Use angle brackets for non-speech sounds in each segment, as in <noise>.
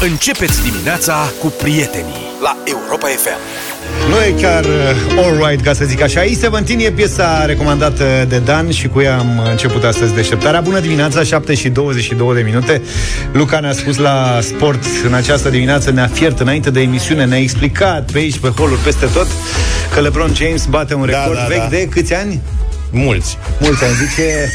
Începeți dimineața cu prietenii la Europa FM. Nu e chiar uh, all right, ca să zic așa. Ei Seventeen e piesa recomandată de Dan și cu ea am început astăzi deșteptarea. Bună dimineața, 7 și 22 de minute. Luca ne-a spus la sport în această dimineață, ne-a fiert înainte de emisiune, ne-a explicat pe aici, pe holuri, peste tot, că LeBron James bate un Da, record da, vechi da. de câți ani? Mulți. Mulți ani, zice...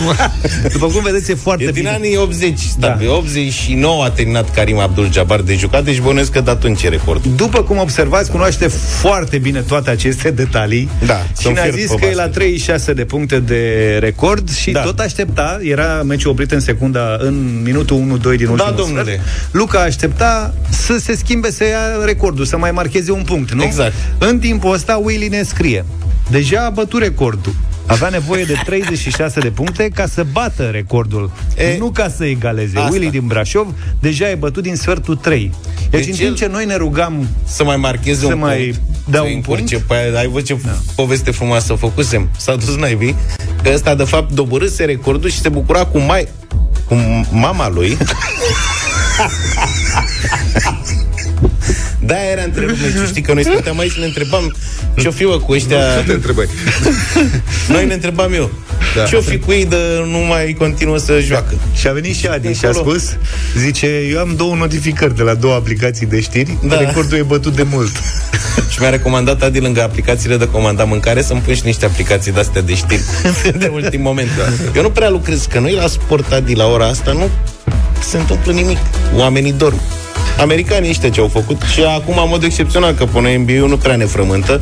<laughs> După cum vedeți, e foarte E din bine. anii 80, da. Da. 89 a terminat Karim Abdul-Jabbar de jucat, deci bănuiesc că de atunci e record. După cum observați, cunoaște foarte bine toate aceste detalii Da, și sunt ne-a fiert zis pe că e basket. la 36 de puncte de record și Da. tot aștepta, era meciul oprit în secunda, în minutul 1-2 din ultimul Da, domnule. sfert. Luca aștepta să se schimbe, să ia recordul, să mai marcheze un punct, nu? Exact. În timpul ăsta, Willy ne scrie. Deja a bătut recordul. Avea nevoie de 36 de puncte ca să bată recordul, E, nu ca să egaleze. asta. Willy din Brașov deja e bătut din sfertul 3. Deci, Deci în timp el- ce noi ne rugam Să mai marcheze Să un mai punct. dea să un încurce punct? Pe aia. Ai văzut ce da. poveste frumoasă făcusem? S-a dus naibii. Că ăsta, de fapt, doborâse recordul și se bucura cu mai cu mama lui. <laughs> Da, era întrerupt. Deci, știi că noi stăteam aici și ne întrebam ce-o fi mă, cu ăștia... te întrebai. <laughs> Noi ne întrebam eu. Da. Da. Ce-o fi cu ei de nu mai continuă să joacă? Și a venit și Adi și a Acolo. spus Zice, eu am două notificări de la două aplicații de știri Da. Recordul e bătut de mult <laughs> Și mi-a recomandat Adi lângă aplicațiile de comanda mâncare să-mi pun și niște aplicații de-astea de știri <laughs> de ultim moment. Eu nu prea lucrez, că noi la sport, Adi, la ora asta nu se întâmplă nimic. Oamenii dorm. Americanii ăștia ce au făcut și acum, în mod excepțional, că până nba nu prea ne frământă,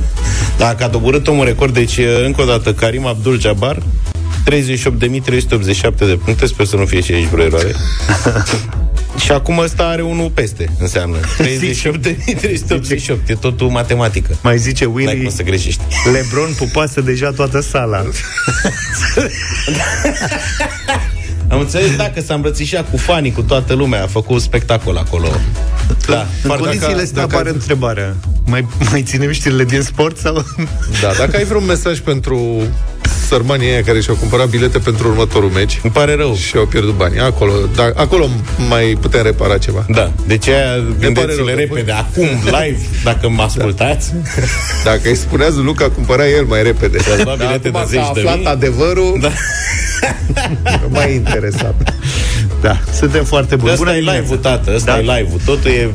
dar că a doborât omul record, deci, încă o dată, Karim Abdul-Jabbar, 38.387 de puncte, sper să nu fie și aici vreo eroare. <laughs> Și acum ăsta are unul peste, înseamnă 38.388, e totul matematică. Mai zice N-ai Willy cum să greșești. Lebron pupase deja toată sala <laughs> Am înțeles, dacă s-a îmbrățișat cu fanii, cu toată lumea, a făcut spectacol acolo. Da, În foarte- condițiile dacă- astea dacă apare ai- întrebarea mai, mai ținem știrile din sport sau... Da, dacă ai vreun mesaj pentru sărmanii aia care și-au cumpărat bilete pentru următorul meci Îmi pare rău. și au pierdut banii, acolo, da, acolo mai putem repara ceva. Da, deci aia rău, gândeți-le că repede, acum, live, dacă mă ascultați. <laughs> Dacă îi spuneați lui Luca, cumpăra el mai repede. Și-ați luat bilete Acum de că zeci a de aflat mii. adevărul, Da. <laughs> nu mai e interesat. Da, suntem foarte buni Ăsta e dimineața. live-ul, tată, ăsta Da. e live-ul, totul e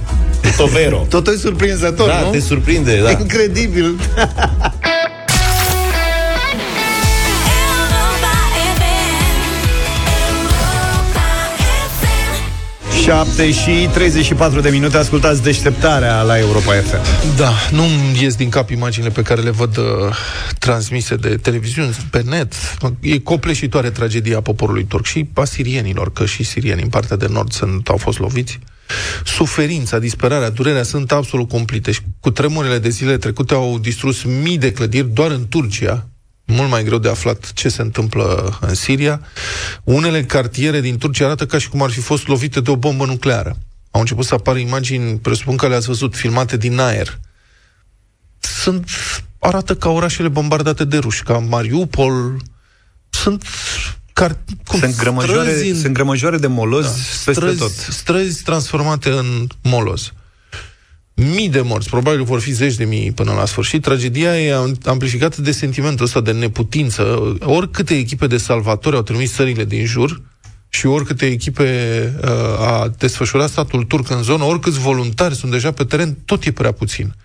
tovero. Totul e surprinzător, Da, nu? te surprinde, da. Incredibil <laughs> 7 și 34 de minute Ascultați deșteptarea la Europa FM Da, nu ies din cap imaginile pe care le văd uh, transmise de televiziuni pe net. E copleșitoare tragedia poporului turc și a sirienilor, că și sirienii în partea de nord sunt, au fost loviți. Suferința, disperarea, durerea sunt absolut complete și cu tremurile de zile trecute au distrus mii de clădiri doar în Turcia, mult mai greu de aflat ce se întâmplă în Siria. Unele cartiere din Turcia arată ca și cum ar fi fost lovite de o bombă nucleară. Au început să apară imagini, presupun că le-ați văzut, filmate din aer. Sunt, arată ca orașele bombardate de ruși, ca Mariupol. Sunt car, cum, sunt grămăjoare, străzi în- sunt grămăjoare de moloz da, peste străzi, tot străzi transformate în moloz. Mii de morți, probabil vor fi zeci de mii până la sfârșit. Tragedia e amplificată de sentimentul ăsta de neputință. Oricâte echipe de salvatori au trimis țările din jur și oricâte echipe uh, a desfășurat statul turc în zonă, oricâți voluntari sunt deja pe teren, tot e prea puțin.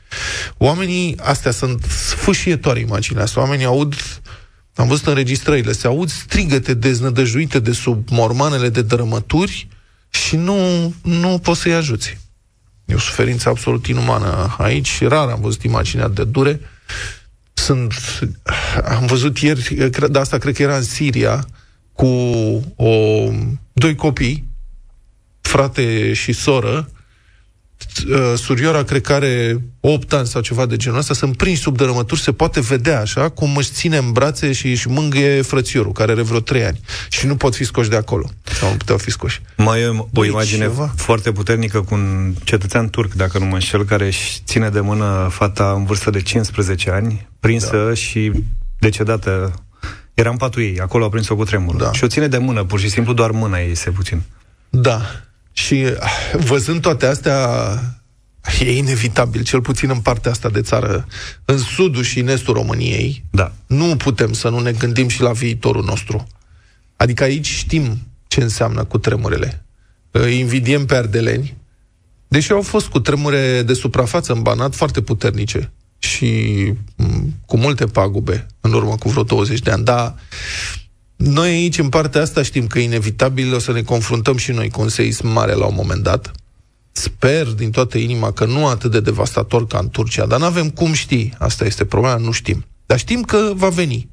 Oamenii, astea sunt sfâșietoare imaginile astea, oamenii aud am văzut înregistrările, se aud strigăte deznădăjuite de sub mormanele de dărâmături și nu, nu poți să-i ajuți. E o suferință absolut inumană aici. Rar am văzut imaginea de dure. Sunt... Am văzut ieri, cred, de asta cred că era în Siria, cu o, doi copii, frate și soră, uh, surioara cred că are 8 ani sau ceva de genul ăsta, sunt prinși sub dărâmături, se poate vedea așa cum își ține în brațe și își mângâie frățiorul, care are vreo 3 ani. Și nu pot fi scoși de acolo. Sau nu puteau fi scoși. Mai e o Băi, imagine ceva. foarte puternică cu un cetățean turc, dacă nu mă înșel, care își ține de mână fata în vârstă de 15 ani, prinsă da. și decedată. Era în patul ei, acolo a prins-o cu tremur. Da. Și o ține de mână, pur și simplu doar mâna ei se puțin. Da. Și văzând toate astea, e inevitabil, cel puțin în partea asta de țară, în sudul și în estul României, da. nu putem să nu ne gândim și la viitorul nostru. Adică aici știm ce înseamnă cu tremurele. Invidiem pe ardeleni, deși au fost cu tremure de suprafață în Banat foarte puternice și cu multe pagube în urmă cu vreo 20 de ani, dar noi aici, în partea asta, știm că inevitabil o să ne confruntăm și noi cu un seism mare la un moment dat. Sper din toată inima că nu atât de devastator ca în Turcia, dar nu avem cum ști. Asta este problema, nu știm. Dar știm că va veni.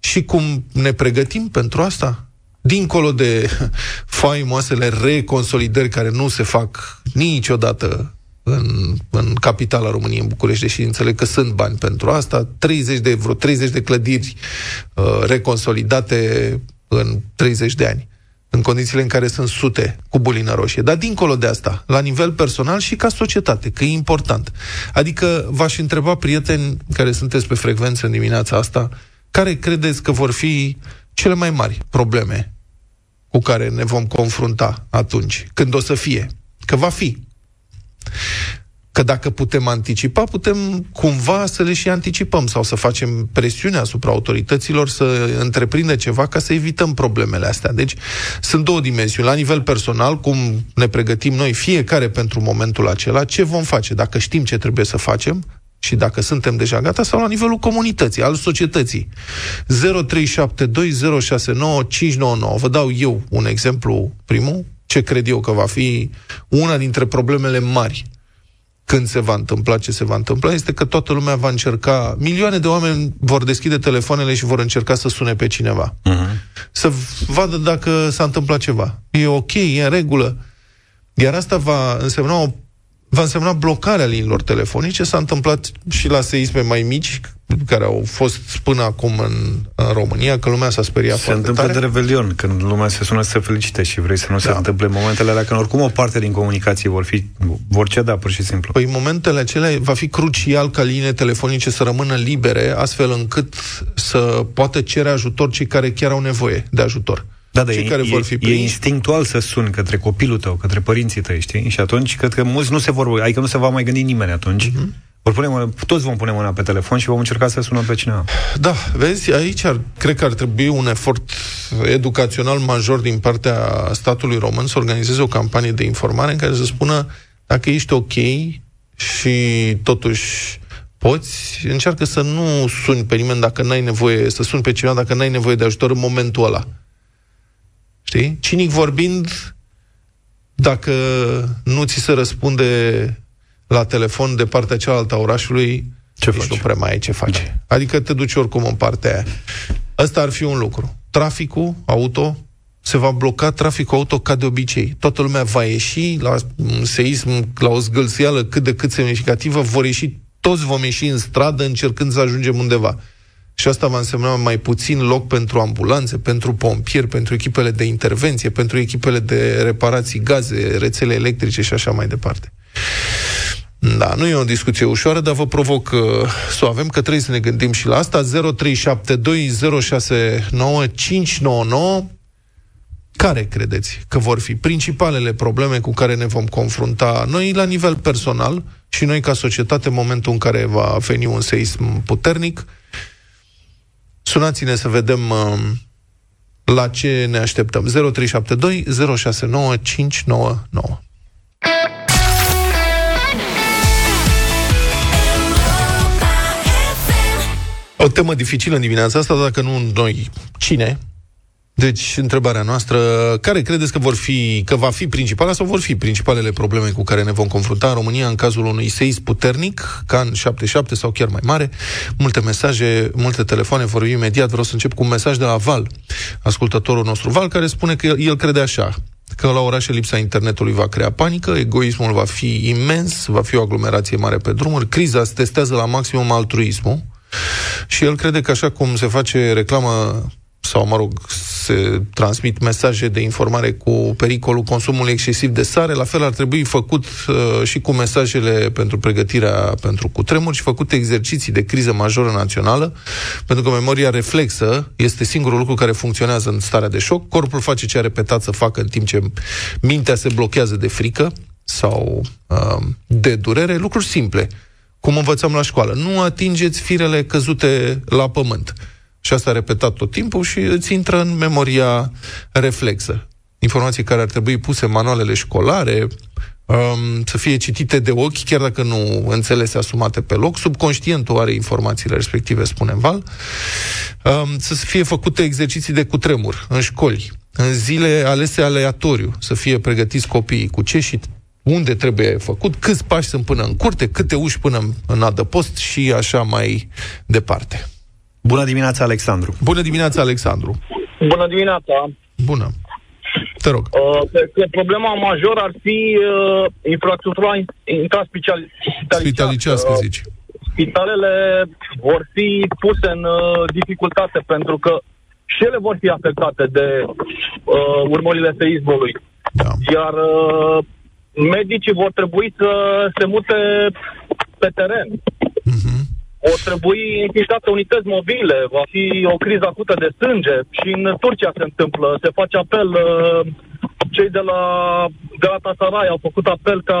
Și cum ne pregătim pentru asta? Dincolo de <laughs> faimoasele reconsolidări care nu se fac niciodată în, în capitala României, în București, deși înțeleg că sunt bani pentru asta, 30 de, vreo 30 de clădiri uh, reconsolidate în 30 de ani, în condițiile în care sunt sute cu bulină roșie. Dar dincolo de asta, la nivel personal și ca societate, că e important. Adică v-aș întreba, prieteni care sunteți pe frecvență în dimineața asta, care credeți că vor fi cele mai mari probleme cu care ne vom confrunta atunci, când o să fie? Că va fi, Că dacă putem anticipa, putem cumva să le și anticipăm sau să facem presiune asupra autorităților să întreprindă ceva ca să evităm problemele astea. Deci sunt două dimensiuni. La nivel personal, cum ne pregătim noi fiecare pentru momentul acela, ce vom face, dacă știm ce trebuie să facem, și dacă suntem deja gata, sau la nivelul comunității, al societății. 0372069599. Vă dau eu un exemplu primul, ce cred eu că va fi una dintre problemele mari când se va întâmpla ce se va întâmpla, este că toată lumea va încerca, milioane de oameni vor deschide telefoanele și vor încerca să sune pe cineva. Uh-huh. Să vadă dacă s-a întâmplat ceva. E ok, e în regulă. Iar asta va însemna o va însemna blocarea liniilor telefonice. S-a întâmplat și la seisme mai mici, care au fost până acum în, în România, că lumea s-a speriat se foarte întâmplă tare. de revelion, când lumea se sună să se felicite și vrei să nu da. se întâmple în momentele alea, când oricum o parte din comunicații vor fi, vor ceda pur și simplu. Păi în momentele acelea va fi crucial ca liniile telefonice să rămână libere, astfel încât să poată cere ajutor cei care chiar au nevoie de ajutor. Da, da, e, care vor fi e instinctual să suni către copilul tău, către părinții tăi, știi? Și atunci cred că mulți nu se vor, adică nu se va mai gândi nimeni atunci. Uh-huh. Vor pune mâna, toți vom pune mâna pe telefon și vom încerca să sunăm pe cineva. Da, vezi, aici ar, cred că ar trebui un efort educațional major din partea statului român să organizeze o campanie de informare în care să spună dacă ești ok și totuși poți, încearcă să nu suni pe nimeni dacă n-ai nevoie, să suni pe cineva dacă n-ai nevoie de ajutor în momentul ăla. Știi? Cinic vorbind, dacă nu ți se răspunde la telefon de partea cealaltă a orașului, ce faci? nu prea mai ai ce face. Da. Adică te duci oricum în partea aia. Ăsta ar fi un lucru. Traficul auto se va bloca traficul auto ca de obicei. Toată lumea va ieși la un seism, la o zgâlțială cât de cât semnificativă, vor ieși, toți vom ieși în stradă încercând să ajungem undeva. Și asta va însemna mai puțin loc pentru ambulanțe, pentru pompieri, pentru echipele de intervenție, pentru echipele de reparații gaze, rețele electrice și așa mai departe. Da, nu e o discuție ușoară, dar vă provoc uh, să o avem, că trebuie să ne gândim și la asta. 0372069599 care credeți că vor fi principalele probleme cu care ne vom confrunta noi la nivel personal și noi ca societate în momentul în care va veni un seism puternic? Sunați-ne să vedem uh, la ce ne așteptăm. 0372 069 599. O temă dificilă în dimineața asta, dacă nu noi, cine? Deci, întrebarea noastră, care credeți că vor fi, că va fi principala sau vor fi principalele probleme cu care ne vom confrunta în România în cazul unui seis puternic, ca în 77 sau chiar mai mare? Multe mesaje, multe telefoane, vorbim imediat. Vreau să încep cu un mesaj de la Val, ascultătorul nostru Val, care spune că el crede așa, că la orașe lipsa internetului va crea panică, egoismul va fi imens, va fi o aglomerație mare pe drumuri, criza se testează la maximum altruismul și el crede că așa cum se face reclamă sau, mă rog, se transmit mesaje de informare cu pericolul consumului excesiv de sare. La fel ar trebui făcut uh, și cu mesajele pentru pregătirea pentru cutremur și făcute exerciții de criză majoră națională, pentru că memoria reflexă este singurul lucru care funcționează în starea de șoc. Corpul face ce a repetat să facă în timp ce mintea se blochează de frică sau uh, de durere, lucruri simple, cum învățăm la școală. Nu atingeți firele căzute la pământ. Și asta a repetat tot timpul și îți intră în memoria reflexă. Informații care ar trebui puse în manualele școlare, um, să fie citite de ochi, chiar dacă nu înțelese asumate pe loc. Subconștientul are informațiile respective, spune Val. Um, să fie făcute exerciții de cutremur în școli, în zile alese aleatoriu, să fie pregătiți copiii cu ce și unde trebuie făcut, câți pași sunt până în curte, câte uși până în adăpost și așa mai departe. Bună dimineața, Alexandru! Bună dimineața, Alexandru! Bună dimineața! Bună! Te rog. Uh, problema majoră ar fi uh, infrastructura intraspitalicească, uh, zici. Spitalele vor fi puse în uh, dificultate pentru că și ele vor fi afectate de uh, urmările seismului. Da. Iar uh, medicii vor trebui să se mute pe teren. Uh-huh. O trebui înființate unități mobile, va fi o criză acută de sânge și în Turcia se întâmplă, se face apel, uh, cei de la Galatasaray au făcut apel ca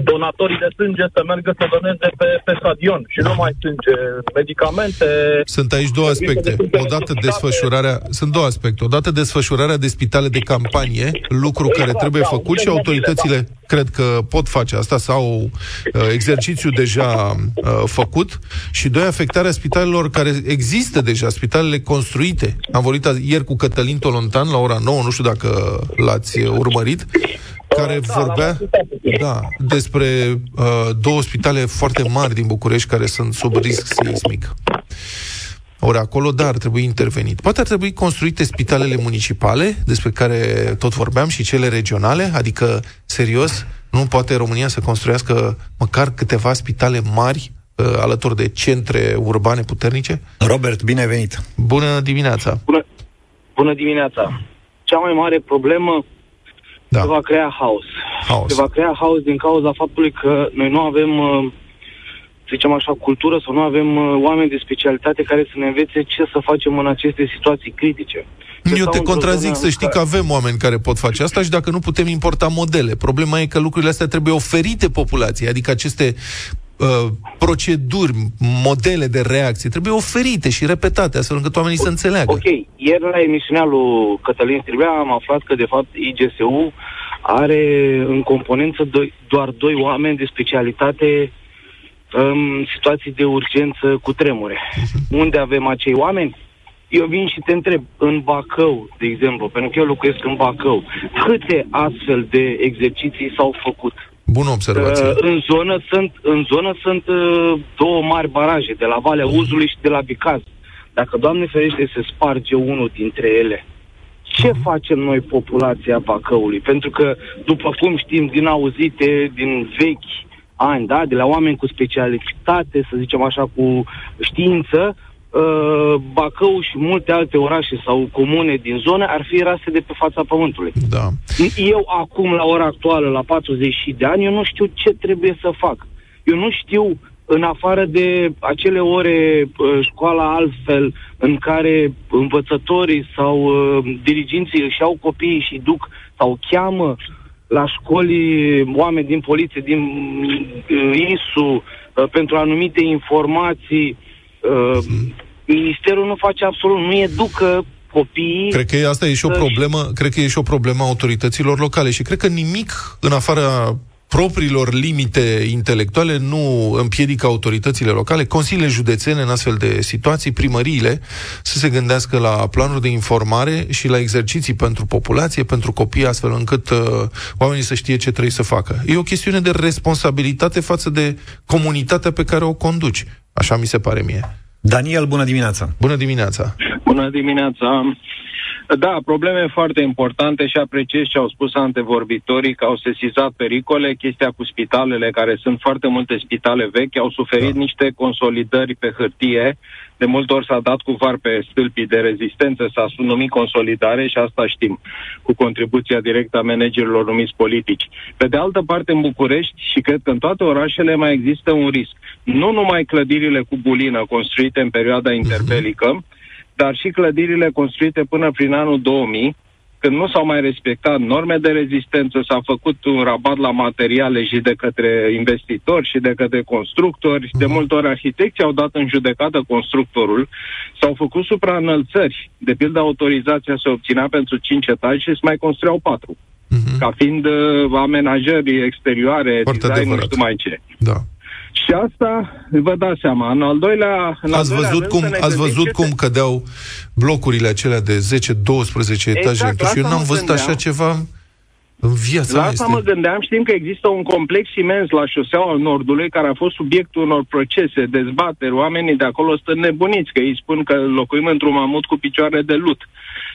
donatorii de sânge să meargă să doneze pe, pe stadion și nu mai sânge, medicamente. Sunt aici două aspecte. Odată desfășurarea, sunt două aspecte. Odată desfășurarea de spitale de campanie, lucru exact, care trebuie da, făcut și autoritățile da. cred că pot face asta sau uh, exercițiu deja uh, făcut și doi, afectarea spitalelor care există deja, spitalele construite. Am vorbit ieri cu Cătălin Tolontan la ora 9, nu știu dacă l-ați urmărit, care da, vorbea da, despre uh, două spitale foarte mari din București care sunt sub risc seismic. Ori acolo, da, ar trebui intervenit. Poate ar trebui construite spitalele municipale, despre care tot vorbeam, și cele regionale, adică, serios, nu poate România să construiască măcar câteva spitale mari uh, alături de centre urbane puternice? Robert, bine venit! Bună dimineața! Bună, bună dimineața! Cea mai mare problemă da. se va crea haos. haos. Se va crea haos din cauza faptului că noi nu avem, uh, să zicem așa, cultură sau nu avem uh, oameni de specialitate care să ne învețe ce să facem în aceste situații critice. Eu te contrazic să știi că avem oameni care pot face asta și dacă nu putem importa modele. Problema e că lucrurile astea trebuie oferite populației, adică aceste uh, proceduri, modele de reacție trebuie oferite și repetate, astfel încât oamenii o, să înțeleagă. Ok, ieri la emisiunea lui Cătălin Striblea am aflat că, de fapt, IGSU are în componență doi, doar doi oameni de specialitate în situații de urgență cu tremure. Uh-huh. Unde avem acei oameni? Eu vin și te întreb, în Bacău, de exemplu, pentru că eu locuiesc în Bacău, câte astfel de exerciții s-au făcut? Bună observație. Uh, în zonă sunt, în zonă sunt uh, două mari baraje, de la Valea uh-huh. Uzului și de la Bicaz. Dacă, Doamne ferește, se sparge unul dintre ele, ce uh-huh. facem noi, populația Bacăului? Pentru că, după cum știm din auzite, din vechi ani, da, de la oameni cu specialitate, să zicem așa, cu știință, uh, Bacău și multe alte orașe sau comune din zonă ar fi rase de pe fața pământului. Da. Eu acum, la ora actuală, la 40 de ani, eu nu știu ce trebuie să fac. Eu nu știu, în afară de acele ore uh, școala altfel, în care învățătorii sau uh, diriginții își iau copiii și duc sau cheamă la școli oameni din poliție, din uh, ISU, uh, pentru anumite informații, Uh, ministerul nu face absolut, nu educă copiii. Cred că asta e și o problemă, cred că e și o problemă a autorităților locale și cred că nimic în afara propriilor limite intelectuale nu împiedică autoritățile locale, consiliile județene în astfel de situații, primăriile, să se gândească la planuri de informare și la exerciții pentru populație, pentru copii, astfel încât uh, oamenii să știe ce trebuie să facă. E o chestiune de responsabilitate față de comunitatea pe care o conduci. Așa mi se pare mie. Daniel, bună dimineața! Bună dimineața! Bună dimineața! Da, probleme foarte importante și apreciez ce au spus antevorbitorii că au sesizat pericole. Chestia cu spitalele, care sunt foarte multe spitale vechi, au suferit da. niște consolidări pe hârtie. De multe ori s-a dat cu var pe stâlpii de rezistență, s-a numit consolidare și asta știm, cu contribuția directă a managerilor numiți politici. Pe de altă parte, în București și cred că în toate orașele mai există un risc. Nu numai clădirile cu bulină construite în perioada mhm. interbelică, uh-huh dar și clădirile construite până prin anul 2000, când nu s-au mai respectat norme de rezistență, s-a făcut un rabat la materiale și de către investitori și de către constructori. De mhm. multe ori arhitecții au dat în judecată constructorul, s-au făcut supraînălțări. De pildă, autorizația se obținea pentru 5 etaje și se mai construiau 4. Uh-huh. Ca fiind uh, amenajări exterioare, Foarte design, nu știu mai ce. Da. Și asta, vă dați seama, în al doilea... În ați al doilea văzut, cum, ați văzut cum cădeau blocurile acelea de 10-12 etaje exact, și eu n-am văzut așa ceva în viața La asta este... mă gândeam, știm că există un complex imens la șoseaua Nordului care a fost subiectul unor procese, dezbateri, oamenii de acolo sunt nebuniți, că ei spun că locuim într-un mamut cu picioare de lut.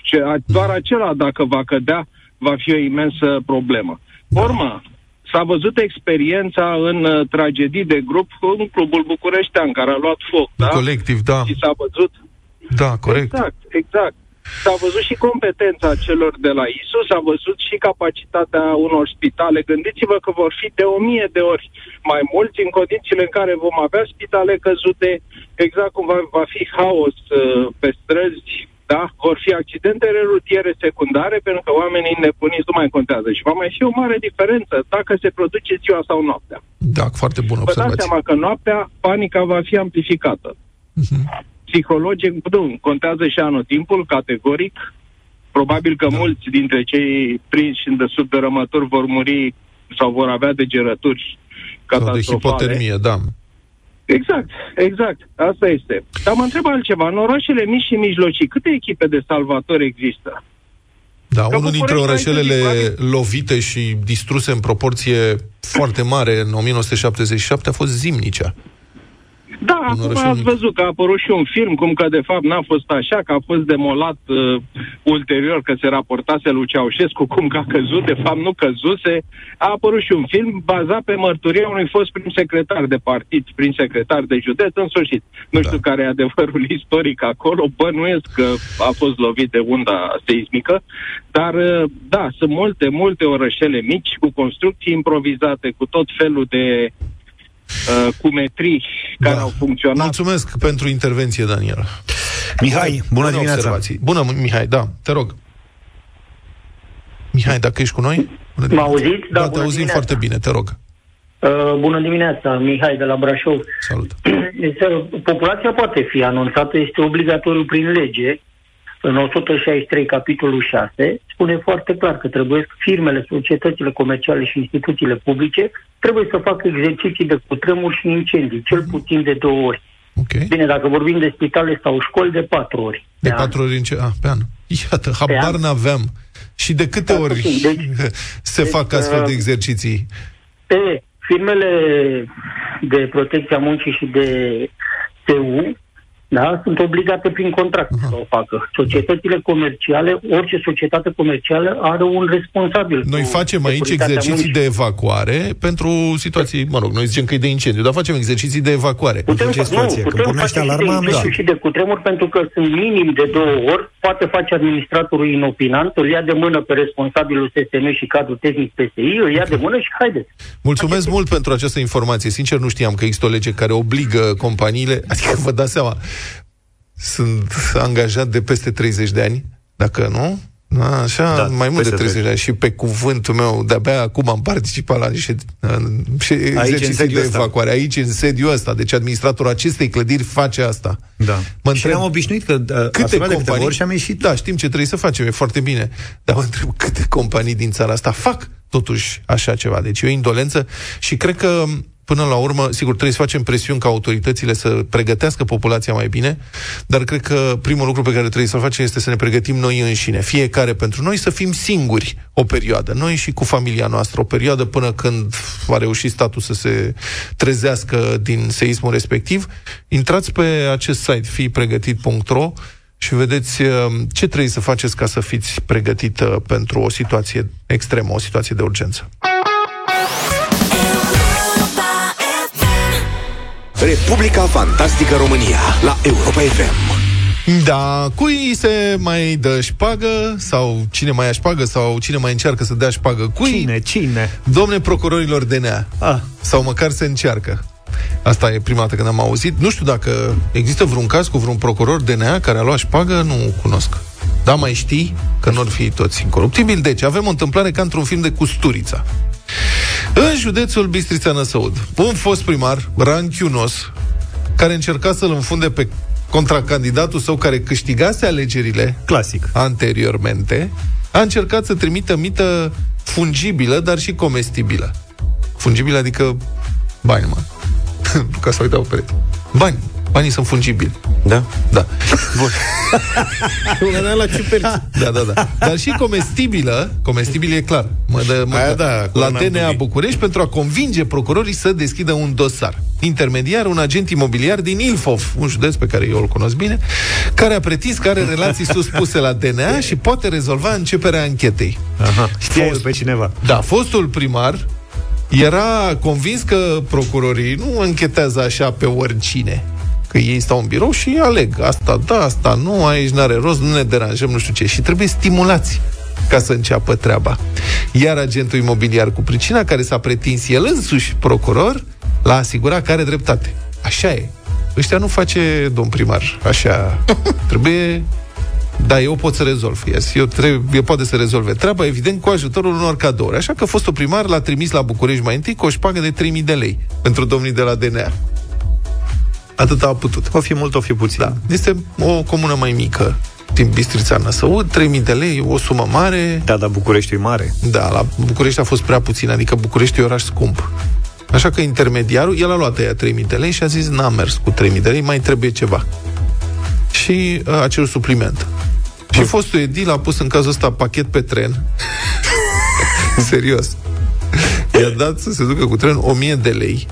Și doar acela, dacă va cădea, va fi o imensă problemă. Da. Urmă, S-a văzut experiența în uh, tragedii de grup în clubul bucureștean, care a luat foc, da? Colectiv, da. Și s-a văzut... Da, corect. Exact, exact. S-a văzut și competența celor de la ISU, s-a văzut și capacitatea unor spitale. Gândiți-vă că vor fi de o mie de ori mai mulți în condițiile în care vom avea spitale căzute, exact cum va, va fi haos uh, pe străzi, da? Vor fi accidente rutiere secundare pentru că oamenii nebuniți nu mai contează. Și va mai fi o mare diferență dacă se produce ziua sau noaptea. Da, foarte bună observație. Vă dați seama că noaptea panica va fi amplificată. Uh-huh. Psihologic, nu, contează și anotimpul, categoric. Probabil că da. mulți dintre cei prinși în de subdărămături vor muri sau vor avea degerături catastrofale. Sau de hipotermie, da. Exact, exact. Asta este. Dar mă întreb altceva. În orașele mici și mijlocii, câte echipe de salvatori există? Da, Că unul dintre orășelele lovite și distruse în proporție foarte mare în 1977 a fost Zimnicea. Da, acum ați văzut că a apărut și un film, cum că de fapt n-a fost așa, că a fost demolat uh, ulterior, că se raportase lui Ceaușescu cum că a căzut, de fapt nu căzuse. A apărut și un film bazat pe mărturia unui fost prim secretar de partid, prim secretar de județ, în sfârșit. Nu da. știu care e adevărul <laughs> istoric acolo, bănuiesc că a fost lovit de unda seismică, dar uh, da, sunt multe, multe orășele mici cu construcții improvizate, cu tot felul de uh, cu metri care da. au funcționat. Mulțumesc pentru intervenție, Daniel. Mihai, bună dimineața. Observații. Bună, Mihai, da, te rog. Mihai, dacă ești cu noi? Mă auziți? Da, da te auzim dimineața. foarte bine, te rog. Uh, bună dimineața, Mihai de la Brașov. Salut. <clears throat> Populația poate fi anunțată, este obligatoriu prin lege în 163, capitolul 6, spune foarte clar că trebuie firmele, societățile comerciale și instituțiile publice trebuie să facă exerciții de cutremur și incendii, cel mhm. puțin de două ori. Okay. Bine, dacă vorbim de spitale sau școli, de patru ori. De patru ori în ce? Ah, pe an. Iată, habar n-aveam. Și de câte da, ori deci, <laughs> se deci, fac astfel de uh, exerciții? Pe firmele de protecție a muncii și de TU da? sunt obligate prin contract uh-huh. să o facă. Societățile comerciale, orice societate comercială are un responsabil. Noi facem aici exerciții muncii. de evacuare pentru situații, mă rog, noi zicem că e de incendiu, dar facem exerciții de evacuare. Putem, nu, situație, putem face alarma, și de da. și de cutremur pentru că sunt minim de două ori, poate face administratorul inopinant, îl ia de mână pe responsabilul SSM și cadrul tehnic PSI, îl ia de mână și haideți. Mulțumesc Aceste... mult pentru această informație. Sincer, nu știam că există o lege care obligă companiile, <laughs> adică vă dați seama, sunt angajat de peste 30 de ani, dacă nu, da, așa, da, mai mult de 30 de ani și pe cuvântul meu, de-abia acum am participat la niște exerciții de evacuare. Aici, în sediul ăsta. Deci administratorul acestei clădiri face asta. Da. Mă întreb, și ne-am obișnuit că uh, câte companii, de ori și am ieșit. Da, știm ce trebuie să facem, e foarte bine. Dar mă întreb câte companii din țara asta fac totuși așa ceva. Deci e o indolență și cred că până la urmă, sigur, trebuie să facem presiuni ca autoritățile să pregătească populația mai bine, dar cred că primul lucru pe care trebuie să-l facem este să ne pregătim noi înșine, fiecare pentru noi, să fim singuri o perioadă, noi și cu familia noastră, o perioadă până când va reuși statul să se trezească din seismul respectiv. Intrați pe acest site fipregătit.ro și vedeți uh, ce trebuie să faceți ca să fiți pregătită pentru o situație extremă, o situație de urgență. Republica Fantastică România la Europa FM. Da, cui se mai dă șpagă sau cine mai ia șpagă sau cine mai încearcă să dea șpagă cui? Cine? Cine? Domne procurorilor DNA. Ah. Sau măcar se încearcă. Asta e prima dată când am auzit. Nu știu dacă există vreun caz cu vreun procuror DNA care a luat șpagă, nu cunosc. Da, mai știi că nu ar fi toți incoruptibili. Deci avem o întâmplare ca într-un film de Custurița. În județul Bistrița Năsăud, un fost primar, ranchiunos, care încerca să-l înfunde pe contra candidatul său care câștigase alegerile Clasic. anteriormente, a încercat să trimită mită fungibilă, dar și comestibilă. Fungibilă adică bani, mă. <laughs> Ca să uitau pe Bani. Banii sunt fungibili. Da? Da. Bun. <laughs> la ciuperci. Da, da, da. Dar și comestibilă, comestibil e clar. Mă dă, mă Aia dă, da, la cornul DNA public. București pentru a convinge procurorii să deschidă un dosar. Intermediar, un agent imobiliar din Ilfov, un județ pe care eu îl cunosc bine, care a pretins că are relații suspuse la DNA și poate rezolva începerea anchetei. Aha. Știe Fost- pe cineva. Da, fostul primar era convins că procurorii nu închetează așa pe oricine. Că ei stau în birou și aleg. Asta da, asta nu, aici n-are rost, nu ne deranjăm, nu știu ce. Și trebuie stimulați ca să înceapă treaba. Iar agentul imobiliar cu pricina, care s-a pretins el însuși procuror, l-a asigurat că are dreptate. Așa e. Ăștia nu face domn primar. Așa. <laughs> Trebuie da, eu pot să rezolv. Yes. Eu, trebuie, eu poate să rezolve treaba, evident, cu ajutorul unor cadouri. Așa că fostul primar l-a trimis la București mai întâi cu o șpagă de 3000 de lei pentru domnii de la DNA. Atât a putut. O fi mult, o fi puțin. Da. Este o comună mai mică din Bistrița Năsăud, 3000 de lei, o sumă mare. Da, dar Bucureștiul e mare. Da, la București a fost prea puțin, adică București e oraș scump. Așa că intermediarul, el a luat ăia 3000 de lei și a zis, n-am mers cu 3000 de lei, mai trebuie ceva. Și uh, a cerut supliment. Și fostul edil a pus în cazul ăsta pachet pe tren. <laughs> Serios. I-a dat să se ducă cu tren 1000 de lei.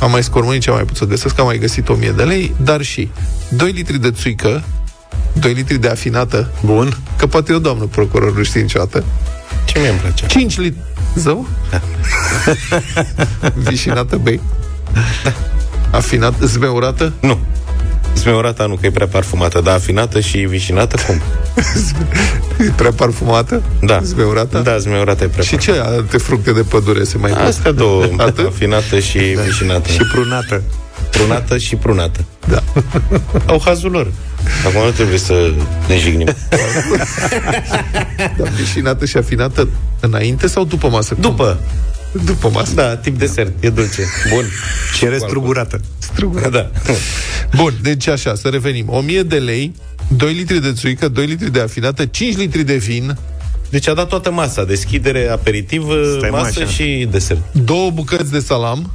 Am mai scormonit ce am mai putut să găsesc, am mai găsit 1000 de lei, dar și 2 litri de țuică, 2 litri de afinată, Bun. că poate eu, doamnă procuror, nu știi niciodată, Ce mi-e place? 5 litri... Zău? <laughs> Vișinată, bei? Afinat, zmeurată? Nu. Smeurata nu, că e prea parfumată, dar afinată și vișinată, cum? E <laughs> prea parfumată? Da. Zmeurată? Da, smeurata e prea Și ce alte fructe de pădure se mai pun? Astea două, <laughs> Atât? afinată și vișinată. Și prunată. prunată și prunată. Da. <laughs> Au hazul lor. Acum nu trebuie să ne jignim. da. Vișinată și afinată înainte sau după masă? După. După masă. Da, tip desert, e dulce. Bun. Și restrugurată. Da. <laughs> Bun, deci așa, să revenim. 1000 de lei, 2 litri de țuică, 2 litri de afinată, 5 litri de vin, Deci a dat toată masa, deschidere, aperitiv, Stai, mă, masă așa. și desert. două bucăți de salam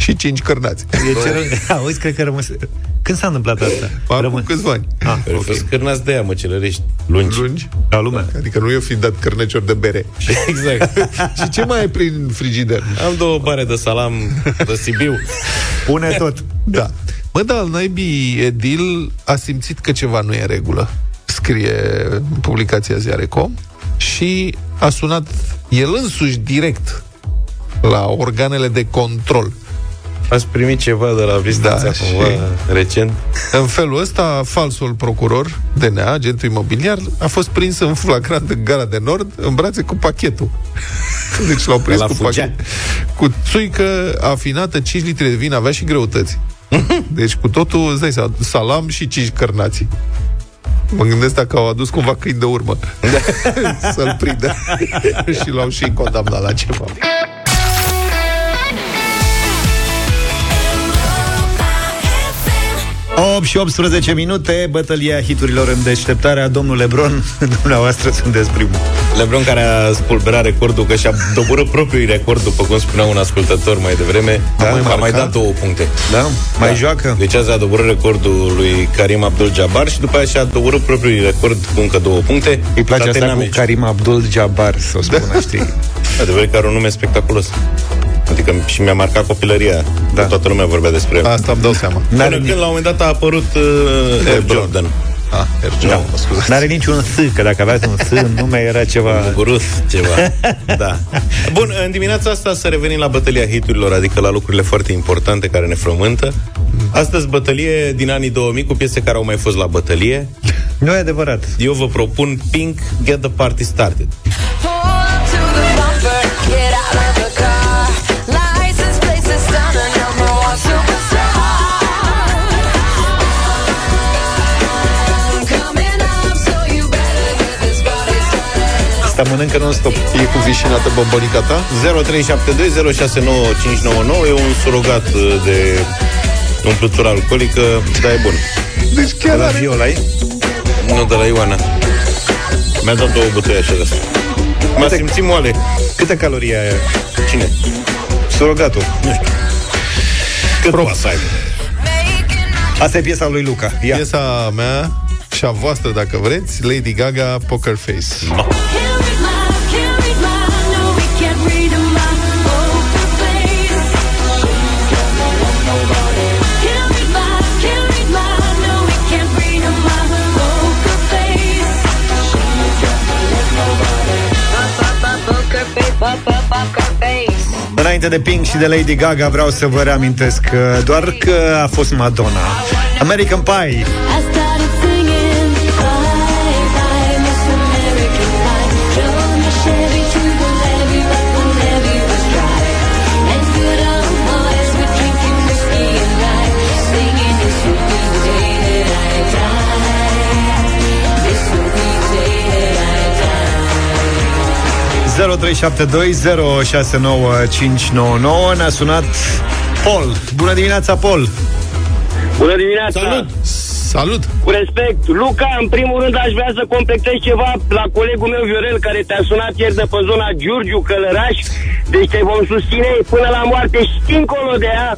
și 5 cărnați. E ce ră... <laughs> Auzi, cred că rămâse... Când s-a întâmplat asta? Acum Rămân... câțiva ani. Ah, Care ok. okay. scârnați de aia, măcelărești, lungi. Lungi. La lumea. Adică nu i-o fi dat cărneciori de bere. <laughs> Exact. <laughs> și ce mai ai prin frigider? Am două bare de salam de Sibiu. Pune tot. Da. Mă, da, al naibii Edil a simțit că ceva nu e în regulă. Scrie în publicația Ziarecom și a sunat el însuși direct la organele de control. Ați primit ceva de la Vistița Da, da, cumva și- recent? În felul ăsta, falsul procuror DNA, agentul imobiliar, a fost prins în flagrant în gara de nord, în brațe cu pachetul. <laughs> Deci l-au prins Ăla cu fugea. pachet. Cu țuică afinată, 5 litri de vin, avea și greutăți. <laughs> Deci cu totul, îți dai seama, salam și 5 cărnații. Mă gândesc dacă au adus cumva câini de urmă <laughs> Să-l prindă Și l-au și condamnat la ceva 8 și 18 minute, bătălia hiturilor în deșteptarea. Domnul Lebron, <laughs> dumneavoastră sunteți primul. Lebron care a spulberat recordul, că și-a doborât propriul record, după cum spunea un ascultător mai devreme, Da, a, mai, a mai marcat. dat două puncte. Da? Mai joacă? Deci azi a doborât recordul lui Karim Abdul-Jabbar și după aceea și-a doborât propriul record cu încă două puncte. Îi place asta Tottenham cu aici. Karim Abdul-Jabbar, să o spună, știi? Adevăr că are un nume spectaculos. Adică și mi-a marcat copilăria. Da. Toată lumea vorbea despre el. Asta îmi dau seama Până când la un moment dat a apărut uh, Air Jordan. Ah, Hergeo, Da. mă scuzați. N-are niciun S, că dacă aveați un S în nume era ceva... Gurus, ceva. <laughs> da. Bun, în dimineața asta să revenim la bătălia hiturilor, adică la lucrurile foarte importante care ne frământă. Astăzi bătălie din anii 2000 cu piese care au mai fost la bătălie. Nu e adevărat. Eu vă propun Pink, Get the Party Started. Pull started. Asta mănâncă non-stop. E cu vișinată bombălica ta? 0372069599 e un surogat uh, de umplutură alcoolică, dar e bun. Deci chiar La are... viola ai? Nu de la Ioana. Mi-a dat două butoi așa de asta. M-a simțit moale. Câte calorii ai aia? Cine? Surogatul. Cât poate să aibă? Asta e piesa lui Luca. Ia. Piesa mea și a voastră, dacă vreți, Lady Gaga, Poker Face. Can't Înainte de Pink și de Lady Gaga vreau să vă reamintesc că doar că a fost Madonna. American Pie. 0372069599 Ne-a sunat Paul. Bună dimineața, Paul! Bună dimineața! Salut! Salut! Cu respect, Luca, în primul rând aș vrea să completez ceva la colegul meu Viorel, care te-a sunat ieri de pe zona Giurgiu, Călăraș. Deci te vom susține până la moarte și dincolo de ea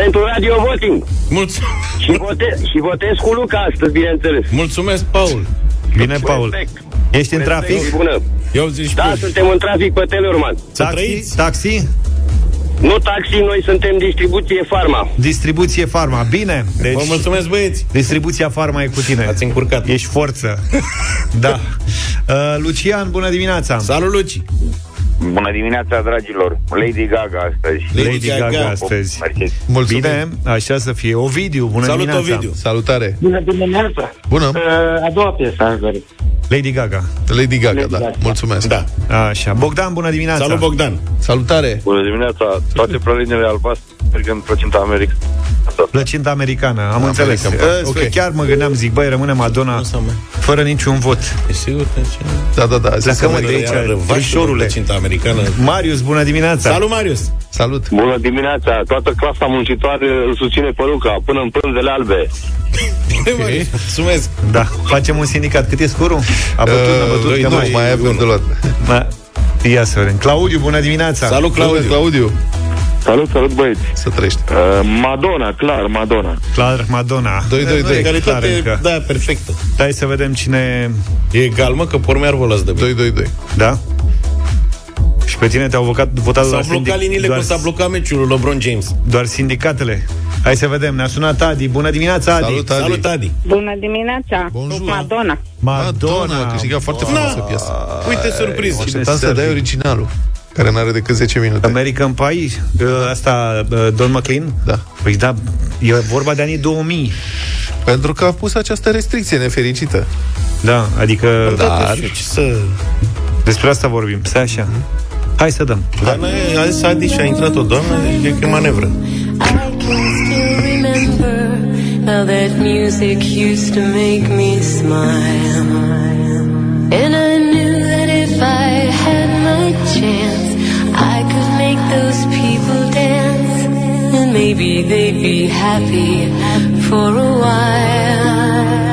pentru Radio Voting. Mulțumesc, Și, vote- și votez cu Luca astăzi, bineînțeles. Mulțumesc Paul. Bine, Cu Paul. respect. Ești în trafic? Respect, Bună. Eu zici Da, suntem în trafic pe Teleorman. Taxi? trăiți. Taxi? Nu taxi, noi suntem distribuție farma. Distribuție Farma. Bine. Deci, Vă mulțumesc, băieți. distribuția Farma e cu tine. Ați încurcat. Ești forță. <laughs> da. Uh, Lucian, bună dimineața. Salut, Luci. Bună dimineața, dragilor! Lady Gaga astăzi. Lady Gaga astăzi. Mergeți. Mulțumim! Bine, așa să fie. Ovidiu, bună Salut, dimineața. Ovidiu. Salutare! Bună dimineața! Bună! Uh, a doua piesă aș dori. Lady Gaga. Lady Gaga, Lady da. Gaga. Mulțumesc! Da. Așa. Bogdan, bună dimineața. Salut, Bogdan. Salutare! Bună dimineața! Toate pralinele albastre merg în plăcinta America. Plăcinta americană, am American înțeles. Pie. Uh, Ok. Chiar mă gândeam, zic, băi, rămâne Madonna Nu s-a mai- fără niciun vot. E sigur că ce... Da, da, da. Zis Pleacă, mă, să de merg. aici. Iar Frișorule. Cinta americană. Marius, bună dimineața. Salut, Marius. Salut! Bună dimineața! Toată clasa muncitoare îl susține pe Luca, până în pânzele albe. Bine, Marius. Mulțumesc. Da, facem un sindicat. Cât e scorul? A bătut, a bătut, Uh, că nu, mai... mai avem de luat. Ma... Ia să vedem. Claudiu, bună dimineața. Salut, Claudiu. Claudiu. Claudiu, Salut, salut băieți! să trăiești. Uh, Madonna, clar, Madonna. Clar, Madonna. 2, 2, 2. E clar Egalitate, încă. da, perfectă. Hai să vedem cine... E egal, mă, că pormear vă las de bine. 2, 2, 2. Da? Și pe tine te-au votat, votat S-au doar, blocat liniile doar, cum s-a blocat meciul lui LeBron James. doar sindicatele. Hai să vedem. Ne-a sunat Adi. Bună dimineața, Adi. Salut, Adi. Salut, Adi. Bună dimineața! Bonjour. Madonna. Madonna, a câștigat foarte frumoasă piesă. Uite, surpriză. Așteptam să dai originalul, care n-are decât 10 minute. American Pie, uh, asta, uh, Don McLean? Da. Păi da, e vorba de anii 2000. Pentru că a pus această restricție nefericită. Da, adică Dar... Ce să... despre asta vorbim. Stai așa. Hai să dăm. Dar noi, a zis Adi și a intrat o doamnă, deci e că e manevră. I can still remember how that music used to make me smile. And I maybe they'd be happy for a while.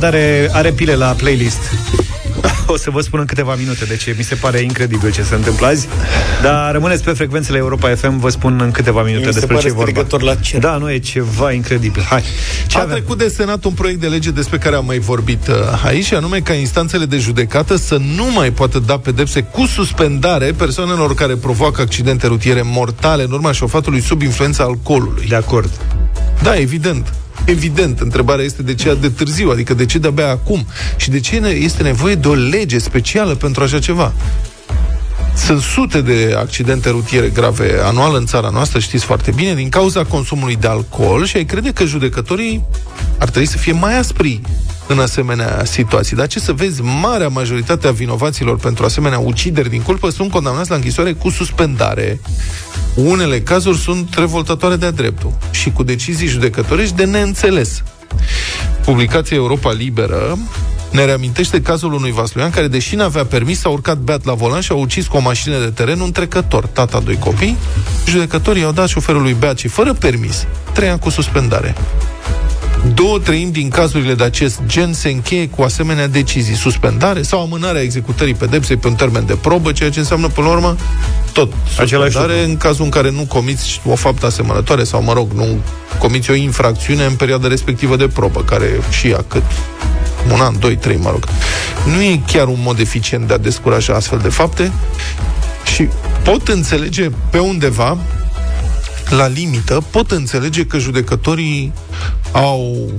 Vlad are, are pile la playlist. <laughs> O să vă spun în câteva minute de ce mi se pare incredibil ce se întâmplă azi. Dar rămâneți pe frecvențele Europa FM, vă spun în câteva minute Mi se despre pare ce e vorba. strigător la cer. Da, nu e ceva incredibil. Hai. Ce A avem? trecut de Senat un proiect de lege despre care am mai vorbit uh, aici, și anume ca instanțele de judecată să nu mai poată da pedepse cu suspendare persoanelor care provoacă accidente rutiere mortale în urma șofatului sub influența alcoolului. De acord. Da, evident. Evident, întrebarea este de ce atât de târziu, adică de ce de-abia acum și de ce ne- este nevoie de o lege specială pentru așa ceva. Sunt sute de accidente rutiere grave anual în țara noastră, știți foarte bine, din cauza consumului de alcool și ai crede că judecătorii ar trebui să fie mai aspri în asemenea situații. Dar ce să vezi, marea majoritate a vinovaților pentru asemenea ucideri din culpă sunt condamnați la închisoare cu suspendare. Unele cazuri sunt revoltătoare de-a dreptul și cu decizii judecătorești de neînțeles. Publicația Europa Liberă ne reamintește cazul unui vasluian care, deși n-avea permis, a urcat beat la volan și a ucis cu o mașină de teren un trecător, tata doi copii. Judecătorii au dat șoferului beat și fără permis, trei ani cu suspendare. Două treimi din cazurile de acest gen se încheie cu asemenea decizii, suspendare sau amânarea executării pedepsei pe un termen de probă, ceea ce înseamnă, până la urmă, tot Același suspendare în cazul în care nu comiți o faptă asemănătoare sau, mă rog, nu comiți o infracțiune în perioada respectivă de probă, care și ea cât? Un an, doi, trei, mă rog. Nu e chiar un mod eficient de a descuraja astfel de fapte și pot înțelege pe undeva la limită, pot înțelege că judecătorii au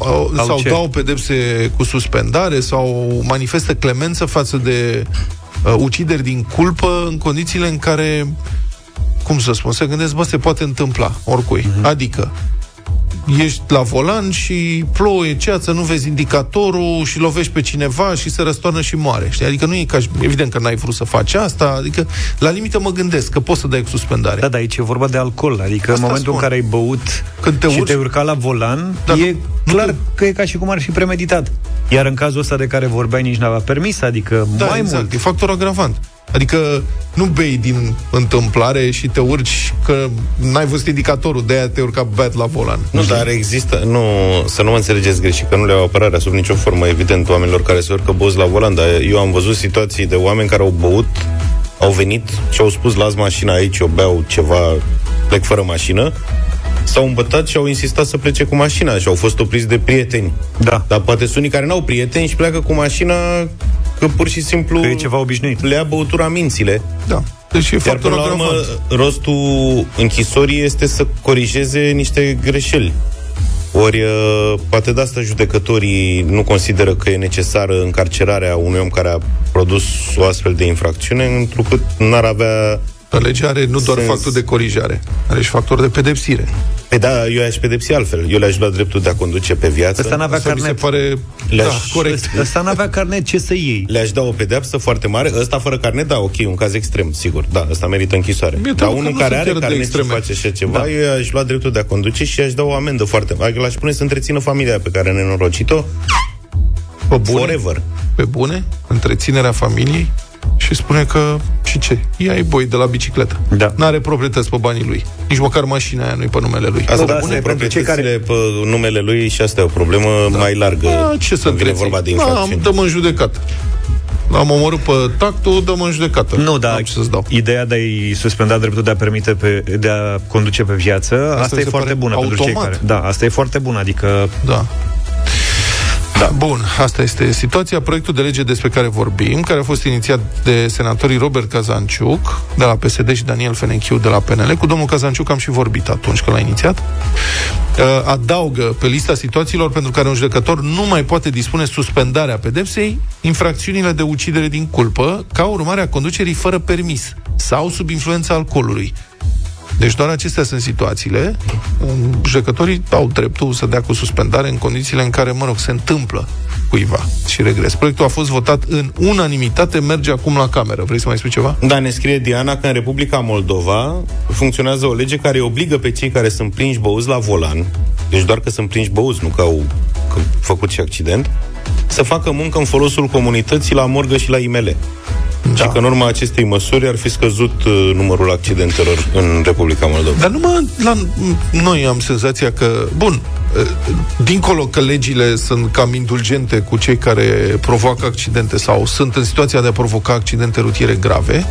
au, Au sau ce? dau pedepse cu suspendare sau manifestă clemență față de uh, ucideri din culpă în condițiile în care cum să spun, se gândesc, bă, se poate întâmpla oricui. Mhm. Mm-hmm. Adică ești la volan și plouă, e ceață, nu vezi indicatorul și lovești pe cineva și se răstoarnă și moare. Știi? Adică nu e ca și, evident că n-ai vrut să faci asta, adică la limită mă gândesc că poți să dai cu suspendare. Da, dar aici e vorba de alcool. Adică Asta în momentul spun. în care ai băut Când te și urci- te urca la volan, Dar e nu- clar nu că e ca și cum ar fi premeditat. Iar în cazul ăsta de care vorbeai nici n-avea permis, adică Da, mai exact. mult. E factor agravant. Adică nu bei din întâmplare și te urci că n-ai văzut indicatorul, de aia te urca beat la volan. Nu, dar există, nu, să nu mă înțelegeți greșit, că nu le au apărarea sub nicio formă, evident, oamenilor care se urcă boți la volan, dar eu am văzut situații de oameni care au băut, au venit și au spus, las mașina aici, eu beau ceva, plec fără mașină, s-au îmbătat și au insistat să plece cu mașina și au fost opriți de prieteni. Da. Dar poate sunt unii care n-au prieteni și pleacă cu mașina că pur și simplu Că e ceva obișnuit. le ia băutura mințile. Da. Deci e Iar factor până la urmă, agravant. rostul închisorii este să corigeze niște greșeli. Ori, uh, poate de asta judecătorii nu consideră că e necesară încarcerarea unui om care a produs o astfel de infracțiune, întrucât n-ar avea Legea are nu doar Sens. factor de corijare, are și factor de pedepsire. Păi da, eu aș pedepsi altfel. Eu le-aș lua dreptul de a conduce pe viață. Ăsta n-avea Asta mi se carnet. pare... Le-aș- Da, corect. Ăsta n-avea carnet, ce să iei? Le-aș da o pedeapsă foarte mare. Ăsta fără carnet, da, ok, un caz extrem, sigur. Da, ăsta merită închisoare. Mie Dar teamă că unul nu care sunt are chiar de carnet și extreme. face așa ceva, Da. eu aș lua dreptul de a conduce și aș da o amendă foarte mare. L-aș pune să întrețină familia pe care a nenorocit-o Pe bune? forever. Pe bune? Întreținerea familiei? Și spune că, și ce? Ia ai boi de la bicicletă. Da. N-are proprietăți pe banii lui. Nici măcar mașina aia nu-i pe numele lui. Asta da, da, asta pune e pentru cei proprietățile pe numele lui și asta e o problemă da. mai largă. A, ce să când vine întreții? vorba de Da, am, infracțiuni. dăm în judecată. L-am omorât pe tactul, dăm în judecată. Nu, da, Am ce să-ți dau. ideea de a-i suspenda dreptul de a permite pe, de a conduce pe viață, asta, asta mi e se foarte pare bună pentru cei automat. care... Da, asta e foarte bună, adică Da. Da. Bun, asta este situația. Proiectul de lege despre care vorbim, care a fost inițiat de senatorii Robert Cazanciuc, de la PSD și Daniel Fenechiu de la PNL. Cu domnul Cazanciuc am și vorbit atunci când l-a inițiat. Uh, Adaugă pe lista situațiilor pentru care un judecător nu mai poate dispune suspendarea pedepsei infracțiunile de ucidere din culpă ca urmare a conducerii fără permis sau sub influența alcoolului. Deci doar acestea sunt situațiile. Um, Judecătorii au dreptul să dea cu suspendare în condițiile în care, mă rog, se întâmplă cuiva. Și regres. Proiectul a fost votat în unanimitate, merge acum la cameră. Vrei să mai spui ceva? Da, ne scrie Diana că în Republica Moldova funcționează o lege care obligă pe cei care sunt prinși băuți la volan, deci doar că sunt prinși băuți, nu că au că au făcut și accident, să facă muncă în folosul comunității la morgă și la IML. Da. Și că în urma acestei măsuri ar fi scăzut uh, numărul accidentelor în Republica Moldova. Dar numai la noi am senzația că, bun, eh, dincolo că legile sunt cam indulgente cu cei care provoacă accidente sau sunt în situația de a provoca accidente rutiere grave,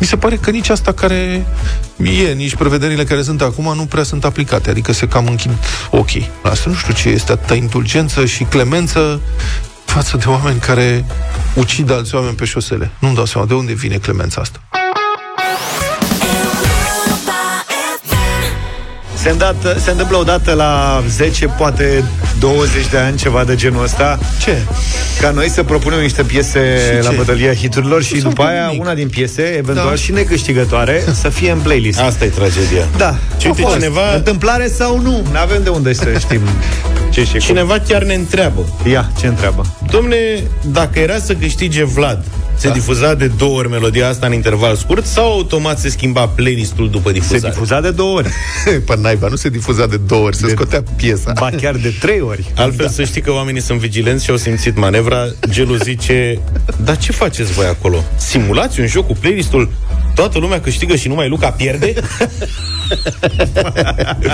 mi se pare că nici asta care e, nici prevederile care sunt acum nu prea sunt aplicate, adică se cam închid ochii. Asta nu știu ce este atâta indulgență și clemență față de oameni care ucid alți oameni pe șosele. Nu-mi dau seama de unde vine clemența asta. Se, îndată, se întâmplă odată la 10, poate 20 de ani, ceva de genul ăsta. Ce? Ca noi să propunem niște piese Și la ce? bătălia hiturilor și Nu după s-a aia nimic. una din piese, eventual Da. și necâștigătoare, să fie în playlist. Asta e tragedia. Da. Și uite, A fost. cineva- Întâmplare sau nu? Nu avem de unde să <laughs> știm ce și cum. Cineva chiar ne întreabă, Ia, ce întreabă? Domne, dacă era să câștige Vlad, se da. difuza de două ori melodia asta în interval scurt sau automat se schimba playlistul după Se difuzare? difuza de două ori. <laughs> Pe naiba, nu se difuza de două ori, se De- scotea piesa. Ba chiar de trei ori. <laughs> Altfel da. să știi că oamenii sunt vigilenți și au simțit manevra. Gelu zice, dar ce faceți voi acolo? Simulați un joc cu playlistul Toată lumea câștigă și numai Luca pierde?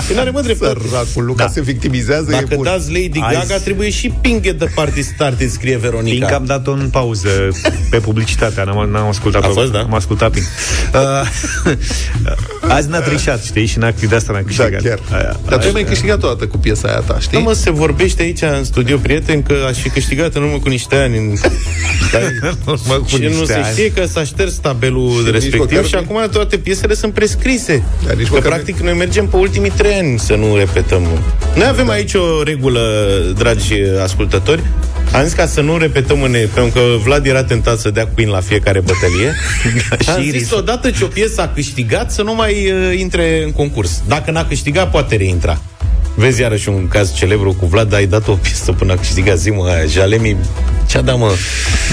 Păi <laughs> n-are mă dreptate. Săracul Luca Da. se victimizează, e Dacă bun. dați Lady Hai Gaga, să- trebuie și Ping at the Party Started, scrie Veronica. Pink am dat-o în pauză pe publicitatea, n-am, n-am ascultat A fost, da? Am ascultat Pink. Uh, <laughs> azi n-a trișat, știi, și n-a, de asta n-a Da, câștigat. chiar. Aia, Dar tu ai mai câștigat o dată cu piesa aia ta, știi? Da, mă, se vorbește aici în studio, prieten, că aș fi câștigat în urmă cu niște ani. În... <laughs> Mă, cu și nu niște se ani. știe că s-a șters tabelul nici respectiv măcar și nu- acum toate piesele sunt prescrise. Dar nici că, măcar practic, noi mergem pe ultimii trei ani să nu repetăm. Noi avem aici o regulă, dragi ascultători. Am zis ca să nu repetăm în pentru că Vlad era tentat să dea Queen la fiecare bătălie. <laughs> și Am Iris. zis odată ce o piesă a câștigat să nu mai uh, intre în concurs. Dacă n-a câștigat, poate reintra. Vezi iarăși un caz celebru cu Vlad, ai dat o piesă până a câștigat zi, mă, aia, Jalemi, ce-a dat, mă?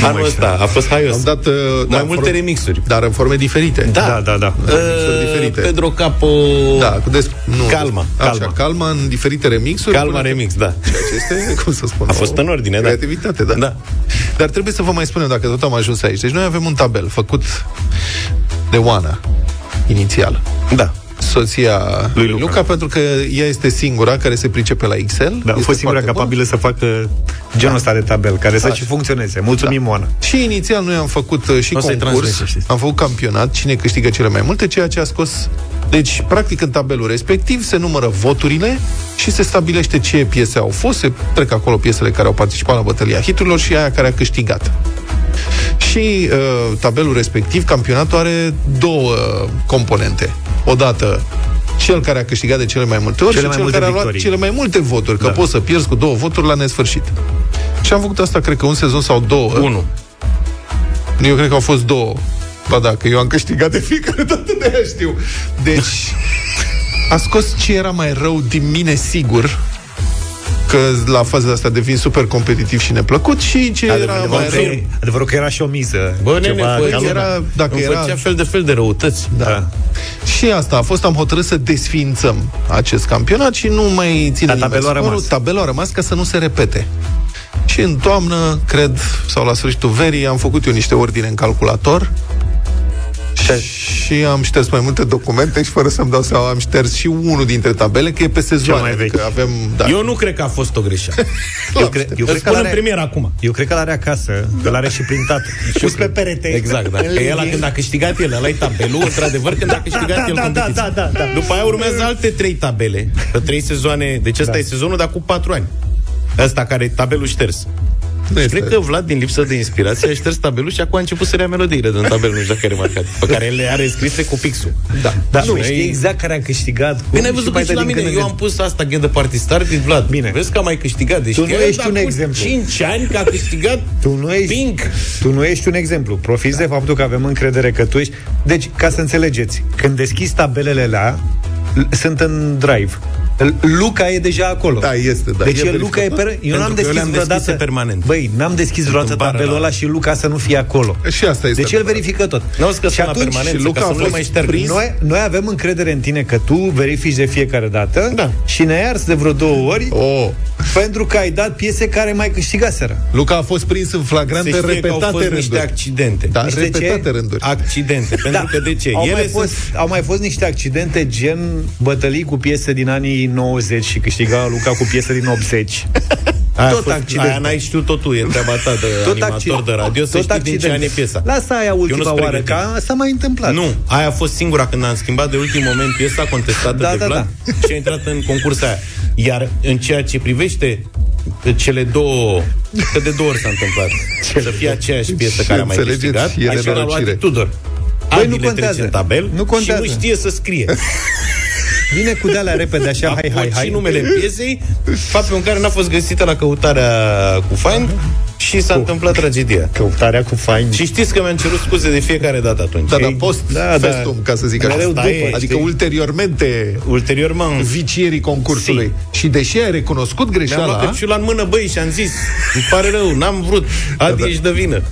Anul mai ăsta a fost haios. Am dat uh, mai da, multe forme- remixuri. Dar în forme diferite. Da, da, da. remixuri Uh, diferite. Pedro Capo... Da, cu des... nu, Calma, Așa, calma. calma în diferite remixuri. Calma până- remix, da. Ceea ce este, <laughs> cum să spun, A fost o în ordine, da. Creativitate, da. Da. Dar trebuie să vă mai spunem, dacă tot am ajuns aici. Deci noi avem un tabel făcut de Oana, inițial. Da. Soția lui Luca. Luca. Luca, pentru că ea este singura care se pricepe la Excel. Da, a Este fost singura foarte bună. capabilă să facă genul ăsta de tabel, care să Da. și funcționeze. Mulțumim, Moana. Și inițial noi am făcut uh, și O să-i concurs, transmit, să știți. am făcut campionat, cine câștigă cele mai multe, ceea ce a scos... Deci, practic, în tabelul respectiv se numără voturile și se stabilește ce piese au fost, se trec acolo piesele care au participat la bătălia hiturilor și aia care a câștigat. Și uh, tabelul respectiv, campionatul are două uh, componente. Odată cel care a câștigat de cele mai multe ori Cele și mai cel multe care a luat victorii. cele mai multe voturi, că Da. poți să pierzi cu două voturi la nesfârșit. Și am făcut asta, cred că un sezon sau două. Unu. Eu cred că au fost două. Ba da, că eu am câștigat de fiecare dată de aia știu. Deci, a scos ce era mai rău din mine sigur, că la faza asta devin super competitiv și neplăcut și ce era mai rău. Adevărul că era și o miză. Bă, nene, ceva bă, ca lumea. era, dacă Îmi era, făcea fel de fel de răutăți. da. Și asta a fost, am hotărât să desfințăm acest campionat și nu mai ține Dar tabelul a nimeni scorul. rămas. Tabelul a rămas ca să nu se repete. Și în toamnă, cred, sau la sfârșitul verii, am făcut eu niște ordine în calculator și am șters mai multe documente și fără să-mi dau seama am șters și unul dintre tabele, că e pe sezoane. mai vechi. Că avem, da. Eu nu cred că a fost o greșeală. <laughs> Eu, cre- eu, cred că spun în l-are, premier acum. eu cred că l-are acasă, că l-are și printat. <laughs> Pus pe perete. Exact, da. Că el când a câștigat el, ăla tabelul, într-adevăr, când a câștigat da, el da, competiția. da, da, da, da. După aia urmează alte trei tabele, pe trei sezoane. Deci ăsta Da. e sezonul, dar cu patru ani. Ăsta care e tabelul șters. Nu este- Cred că Vlad, din lipsă de inspirație, a șters tabelul și acum a început să rea melodiile din tabel, nu știu dacă ai remarcat, pe care el le are scrise cu pixul. Da. Da, Nu, nu, știi e- exact care a câștigat. cum Bine, ai văzut că mai și dă la din mine, când în eu când. am pus asta, Get the Party Started, Vlad. Bine. Vezi că a mai câștigat. Deci Tu nu el ești acum un exemplu. 5 ani că a câștigat Tu nu ești, Pink. tu nu ești un exemplu. Profiți de faptul că avem încredere că tu ești... Deci, ca să înțelegeți, când deschizi tabelele alea, l- sunt în drive. L- Luca e deja acolo. Da, este, da. Deci E el, Luca e verificat. per... Eu Pentru n-am că eu deschis le-am deschise vreodată... permanent. Băi, n-am deschis vreodată în bară tabelul la- ăla și Luca să nu fie acolo. Și asta este Deci el adevărat. verifică tot. N-auzi că și sunt la atunci, permanență, și Luca ca a să nu le fost mai șterg. prins- noi, noi avem încredere în tine că tu verifici de fiecare dată Da. și ne iarți de vreo două ori Oh. pentru că ai dat piese care mai câștigaseră. Luca a fost prins în Se flagrante știe că au repetate fost niște rânduri. accidente. <laughs> Da, Niște repetate ce? rânduri. Accidente. Pentru că de ce? Da. Au, mai Ele fost, sunt... au mai fost niște accidente gen bătălii cu piese din anii 90 și câștiga Luca cu piese din 80. Aia a tot fost- accidente. Aia n-ai știut totul, e treaba ta de Tot animator accident. de radio, să Tot știi din ce accident. an e piesa. Lasă aia Eu ultima nu-s oară, pregătit. că s-a mai întâmplat. Nu, aia a fost singura când am schimbat de ultim moment piesa contestată Da, de da, Vlad și a intrat în concursul aia. Iar în ceea ce privește cele două, că de două ori s-a întâmplat, să fie aceeași piesă Și care a mai înțelegeți, câștigat, e așa l-a luat nenorocire. Tudor. Păi Adi nu le contează. trece în tabel Nu contează. și nu știe să scrie. <laughs> Vine cu de-alea repede, așa, hai, hai, și hai. numele piesei, fapt pe un care n-a fost găsită la căutarea cu Find și s-a întâmplat tragedia. Căutarea cu fain. Și știți că mi-am cerut scuze de fiecare dată atunci. Da, da, Ei, post da, da. festum, ca să zic așa. Mereu după, adică știi? ulteriormente Ulterior m-am... vicierii concursului. Și deși ai recunoscut Mi-am luat greșeala, căciula în mână, băi, și am zis Îmi pare rău, n-am vrut Adi, Da, da. ești de vină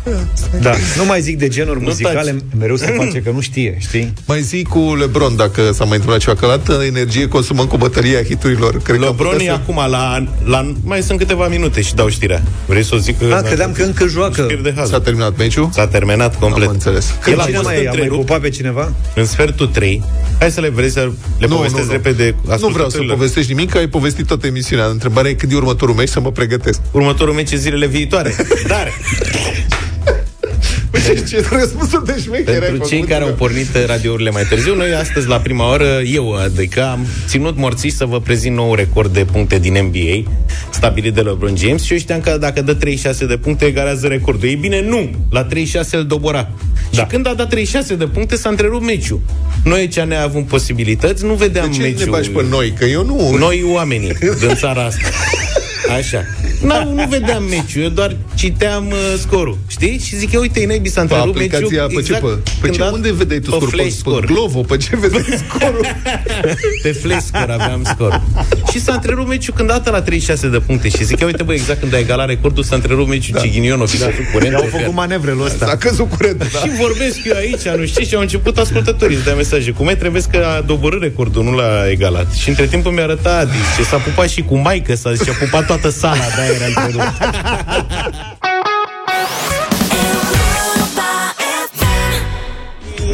Da, nu mai zic de genuri Nu muzicale, taci. mereu se face că nu știe, știi? mai zi cu Lebron dacă s-a mai întâmplat ceva, că la atâta energie consumăm cu bătăria hiturilor. Cred că am LeBron putea e să- acum la, la... Mai sunt câteva minute și dau știrea Vrei să o zic? Da, credeam că încă joacă. Pierde hazul. S-a terminat meciul? S-a terminat complet. Am înțeles. El a Cine fost mai e? A mai întrerupt pupat pe cineva? în sfertul 3 Hai să le vrei să le Nu, povestesc nu, nu. repede Nu vreau să ascultătorilor? povestești nimic, că ai povestit toată emisiunea. Întrebarea e când e următorul meci să mă pregătesc. Următorul meci e zilele viitoare Dar Păi ce răspunsul de șmecher ai Pentru cei făcut, care mă? au pornit radiourile mai târziu, noi astăzi la prima oră, eu adică am ținut morții să vă prezint nou record de puncte din NBA stabilit de LeBron James și eu știam că dacă dă 36 de puncte egalează recordul. Ei bine, nu! La 36 îl dobora. Da. Și când a dat 36 de puncte s-a întrerupt meciul. Noi ce ne avut posibilități, nu vedeam De ce meciul. ne bagi pe noi? Că eu nu... Noi oamenii din țara asta. <laughs> Așa. Nu, nu vedeam meciul, eu doar citeam uh, scorul. Știi? Și zic, eu, uite, e naibii s-a Pe întrerupt aplicația, meciul. pe ce? Pe, pe când ce? a- Unde vedeai tu pe scorul? Flash Pe, score. pe Glovo? Pe ce vedeai <laughs> scorul? Pe flash score aveam scor. și s-a întrerupt meciul când a dat la 36 de puncte. Și zic, ia uite, bă, exact când a egalat recordul, s-a întrerupt meciul da. Cighinion, fi da. curent. Au făcut manevrele ăsta. S-a căzut curent, da. Și vorbesc eu aici, nu știi, și au început ascultătorii să dea mesaje. Cum e, trebuie că a doborât recordul, nu l-a egalat. Și între timp mi-a arătat Adi, ce s-a pupat și cu maică, s-a zis, a pupat toată sala, de era întrerupt.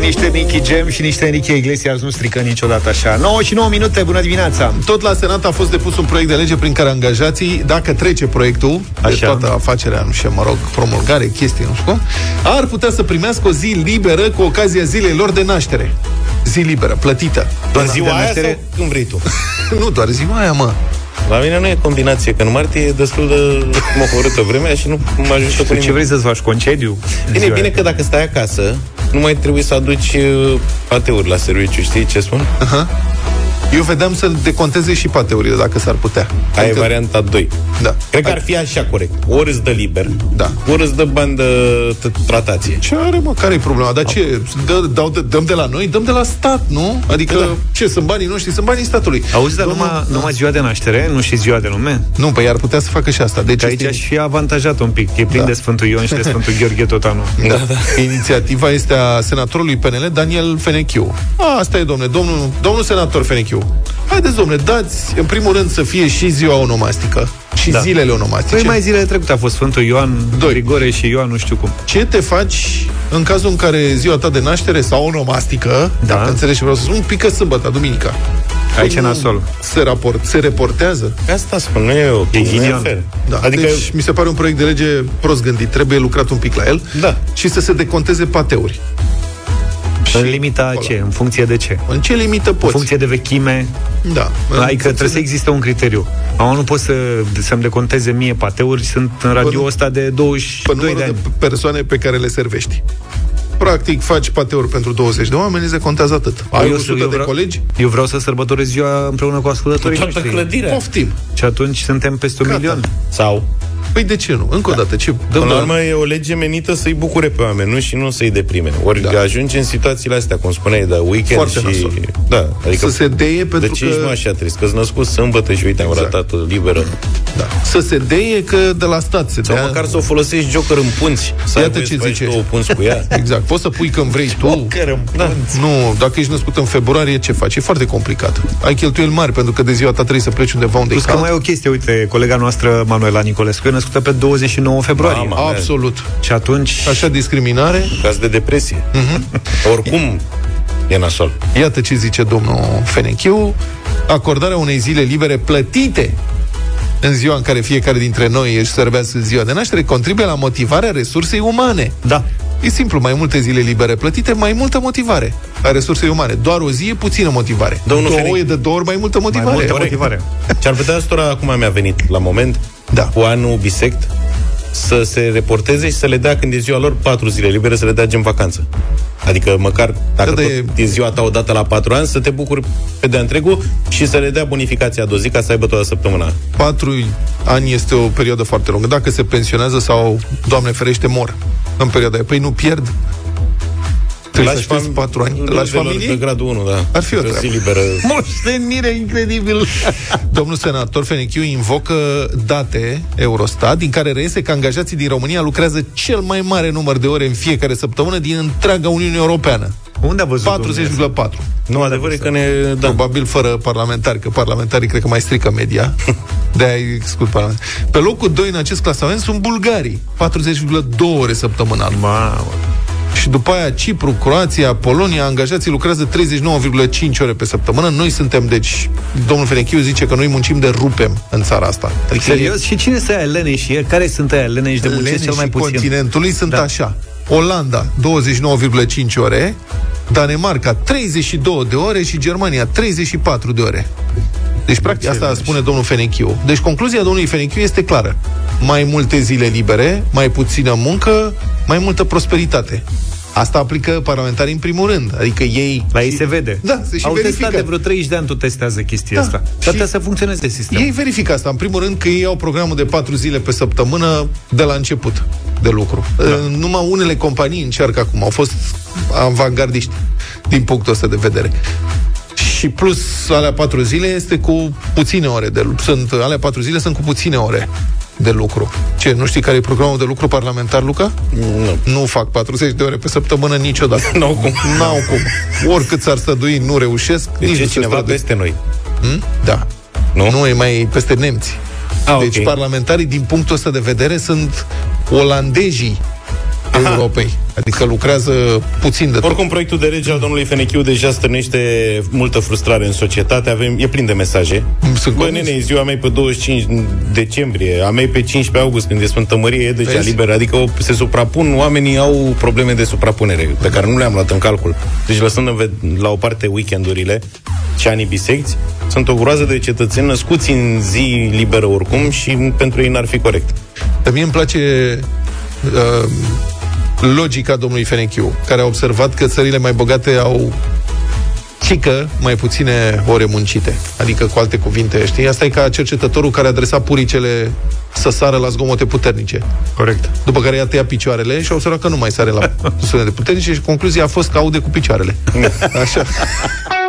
Niște Nicky Jam și niște Enrique Iglesias nu strică niciodată așa. 9 și 9 minute, bună dimineața! Tot la Senat a fost depus un proiect de lege prin care angajații, dacă trece proiectul, Așa. de Așa. toată afacerea, nu știu, mă rog, promulgare, chestii, nu știu cum, ar putea să primească o zi liberă cu ocazia zilei lor de naștere. Zi liberă, plătită. Doar ziua de aia naștere? sau când vrei tu? <laughs> nu doar ziua aia, mă. La mine nu e combinație, că în martie e destul de mohorâtă vremea și nu mă ajută cu Tu ce nimic. vrei să-ți faci concediu? Bine, Ziua bine aia? că dacă stai acasă, nu mai trebuie să aduci uh, ateuri la serviciu, știi ce spun? Aha. Eu vedeam să deconteze și pateurile, dacă s-ar putea. Aia e Adică- varianta 2. Da. Cred că ar fi așa corect. Ori îți dă liber, Da. ori îți dă bani de t- tratație. Ce are, mă? Care e problema? Dar ce? Dă, dau, dă, dăm de la noi? Dăm de la stat, nu? Adică, Da. ce? Sunt banii noștri? Sunt banii statului. Auzi, dar Domnul- numai, numai ziua de naștere, nu și ziua de nume? Nu, păi ar putea să facă și asta. Deci Că aici este- aș fi avantajat un pic. E plin Da. de Sfântul Ion și de Sfântul Gheorghe tot anul. <laughs> Da, da. Inițiativa este a senatorului PNL Daniel Fenechiu. A, asta e, domnule, domnul, domnul senator Fenechiu. Haideți, domnule, dați, în primul rând, să fie și ziua onomastică și Da. zilele onomastice. Păi mai zilele trecute a fost Sfântul Ioan, Doi. Grigore și Ioan, nu știu cum. Ce te faci în cazul în care ziua ta de naștere sau onomastică, Da. dacă înțelegi ce vreau să spun, pică sâmbătă, duminica. Aici e nu nasol. Se, raport, se reportează? Asta spun, nu e ok. E nu e ghinion. fair. Da. Adică, Deci, mi se pare un proiect de lege prost gândit. Trebuie lucrat un pic la el da. și să se deconteze pateuri. În limita acolo. ce? În funcție de ce? În ce limită În poți? funcție de vechime. Da. Adică trebuie să existe un criteriu. Am nu pot să, să-mi deconteze mie pateuri, sunt în radio Până- ăsta de pe 22 numărul de de ani. persoane pe care le servești. Practic, faci pateuri pentru 20 de oameni, îți contează atât. Ai Eu 100 eu de vreau, colegi? Eu vreau să sărbătoresc ziua împreună cu ascultătorii toată noștri. clădirea. Poftim. Și atunci suntem peste un Gata. milion. Sau, Păi de ce nu? Încă o dată, ce? până Dăm la de- urmă, e o lege menită să-i bucure pe oameni, nu și nu să-i deprime. Ori Da. da. ajungi în situațiile astea, cum spuneai, de weekend Foarte și... nasol. Da, adică să se deie de pentru ce că... ești nu așa trist? Că-ți născut sâmbătă și uite, am Exact. ratat liberă. Da. Să se deie că de la stat se Sau dea... măcar să o folosești joker în punți. Să ai Iată voie ce să faci zice. două punți cu ea. <laughs> Exact. Poți să pui când vrei tu. în Da. Nu, dacă ești născut în februarie, ce faci? E foarte complicat. Ai cheltuieli mari pentru că de ziua ta trebuie să pleci undeva unde Plus e că cald. mai e o chestie, uite, colega noastră, Manuela Nicolescu, e născută pe 29 februarie. Mama. Absolut. Și atunci... Așa discriminare. Caz de depresie. Oricum, e nasol. Iată ce zice domnul Fenechiu. Acordarea unei zile libere plătite în ziua în care fiecare dintre noi își servează ziua de naștere contribuie la motivarea resursei umane. Da. E simplu, mai multe zile libere plătite, mai multă motivare a resursei umane. Doar o zi e puțină motivare. Domnul Două Fenic. e de două ori mai multă motivare. multă Corect. motivare. Ce ar putea stora acum mi-a venit la moment Da. cu anul bisect să se reporteze și să le dea când e ziua lor patru zile libere, să le dea gen vacanță. Adică măcar dacă Da, tot de- e ziua ta odată la patru ani, să te bucuri pe de întregul și să le dea bonificația de o zi ca să aibă toată săptămâna. Patru ani este o perioadă foarte lungă. Dacă se pensionează sau, Doamne ferește, mor în perioada aia, păi nu pierd. Trebuie să aștepți fam- patru ani. Lași rudelor familie? De gradul 1, da. Ar fi o zi treabă. liberă. <laughs> Moștenire incredibil! <laughs> Domnul senator Fenechiu invocă date Eurostat din care reiese că angajații din România lucrează cel mai mare număr de ore în fiecare săptămână din întreaga Uniune Europeană. Unde a văzut 40,4. Nu, adevăr e că ne... Da. Probabil fără parlamentari, că parlamentarii cred că mai strică media. <laughs> de aia exclud parlamentari. Pe locul 2 în acest clasament sunt bulgarii. 40,2 ore săptămânal. Mamă. Și după aia Cipru, Croația, Polonia, angajații lucrează 39,5 ore pe săptămână. Noi suntem, deci, domnul Fenechiu zice că noi muncim de rupem în țara asta. Adică Serios? Și cine sunt aia leneși? și Care sunt aia leneși de muncesc cel mai și puțin? continentului sunt Da. așa. Olanda, 29,5 ore, Danemarca, 32 de ore și Germania, 34 de ore. Deci, practic, asta spune domnul Fenechiu. Deci, concluzia domnului Fenechiu este clară. Mai multe zile libere, mai puțină muncă, mai multă prosperitate. Asta aplică parlamentarii în primul rând. Adică ei... La ei se vede. Da, se și Au verifică. testat de vreo 30 de ani, tu testează chestia Da. asta. Și- Și trebuie să funcționeze sistemul. Ei verifică asta. În primul rând că ei au programul de 4 zile pe săptămână de la început de lucru. Da. Numai unele companii încearcă acum. Au fost avangardiști din punctul ăsta de vedere. Și plus alea patru zile este cu puține ore de lucru. Sunt, alea patru zile sunt cu puține ore de lucru. Ce, nu știi care e programul de lucru parlamentar, Luca? Nu. Nu fac 40 de ore pe săptămână niciodată. N-au cum. N-au cum. Oricât s-ar stădui, nu reușesc. Deci nici e nu se cineva străduie. peste noi. Hmm? Da. Nu? Nu, e mai peste nemți. Ah, deci ok. parlamentarii, din punctul ăsta de vedere, sunt olandezii Europei. Adică lucrează puțin de tot. Oricum, proiectul de lege al domnului Fenechiu deja stârnește multă frustrare în societate. Avem, e plin de mesaje. Sunt Bă, convins. nene, e ziua mea pe 25 decembrie, a mea pe 15 august, când e Sfântă Mărie, e deja Vezi? liberă. Adică o- se suprapun, oamenii au probleme de suprapunere, pe care nu le-am luat în calcul. Deci, lăsând în ved- la o parte weekendurile și anii bisecți, sunt o groază de cetățeni născuți în zi liberă oricum și pentru ei n-ar fi corect. Dar mie îmi place uh, logica domnului Fenechiu, care a observat că țările mai bogate au ci că mai puține ore muncite. Adică, cu alte cuvinte, știi? Asta e ca cercetătorul care adresa puricele să sară la zgomote puternice. Corect. După care i-a tăiat picioarele și au observat că nu mai sare la <laughs> sunete puternice și concluzia a fost că aude cu picioarele. Așa. <laughs>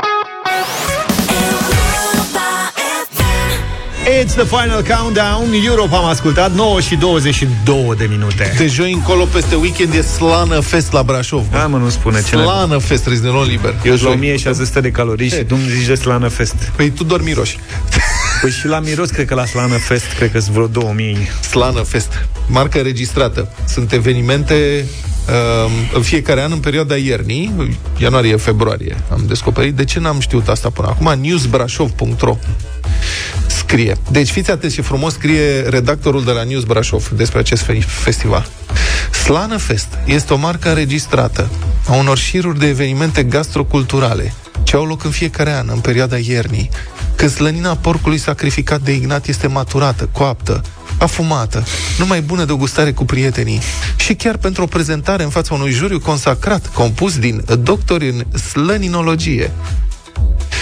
It's the final countdown Europa am ascultat 9 și 22 de minute De joi încolo, peste weekend, e Slană Fest la Brașov. Da, mă, nu spune ce Slană Fest, Rezidenol liber. Eu sunt la Joi. 1600 de calorii și E. tu îmi zici de Slană Fest Păi tu doar miroși. <laughs> Păi și la miros, cred că la Slană Fest Cred că sunt vreo 2000 Slană Fest. Marcă registrată. Sunt evenimente um, în fiecare an în perioada iernii, ianuarie-februarie, am descoperit. De ce n-am știut asta până acum? newsbrașov.ro scrie. Deci fiți atenți ce frumos scrie redactorul de la News Brașov despre acest fe- festival. Slană Fest este o marcă registrată a unor șiruri de evenimente gastroculturale ce au loc în fiecare an, în perioada iernii, când slănina porcului sacrificat de Ignat este maturată, coaptă, afumată, numai bună de gustare cu prietenii și chiar pentru o prezentare în fața unui juriu consacrat, compus din doctori în slăninologie.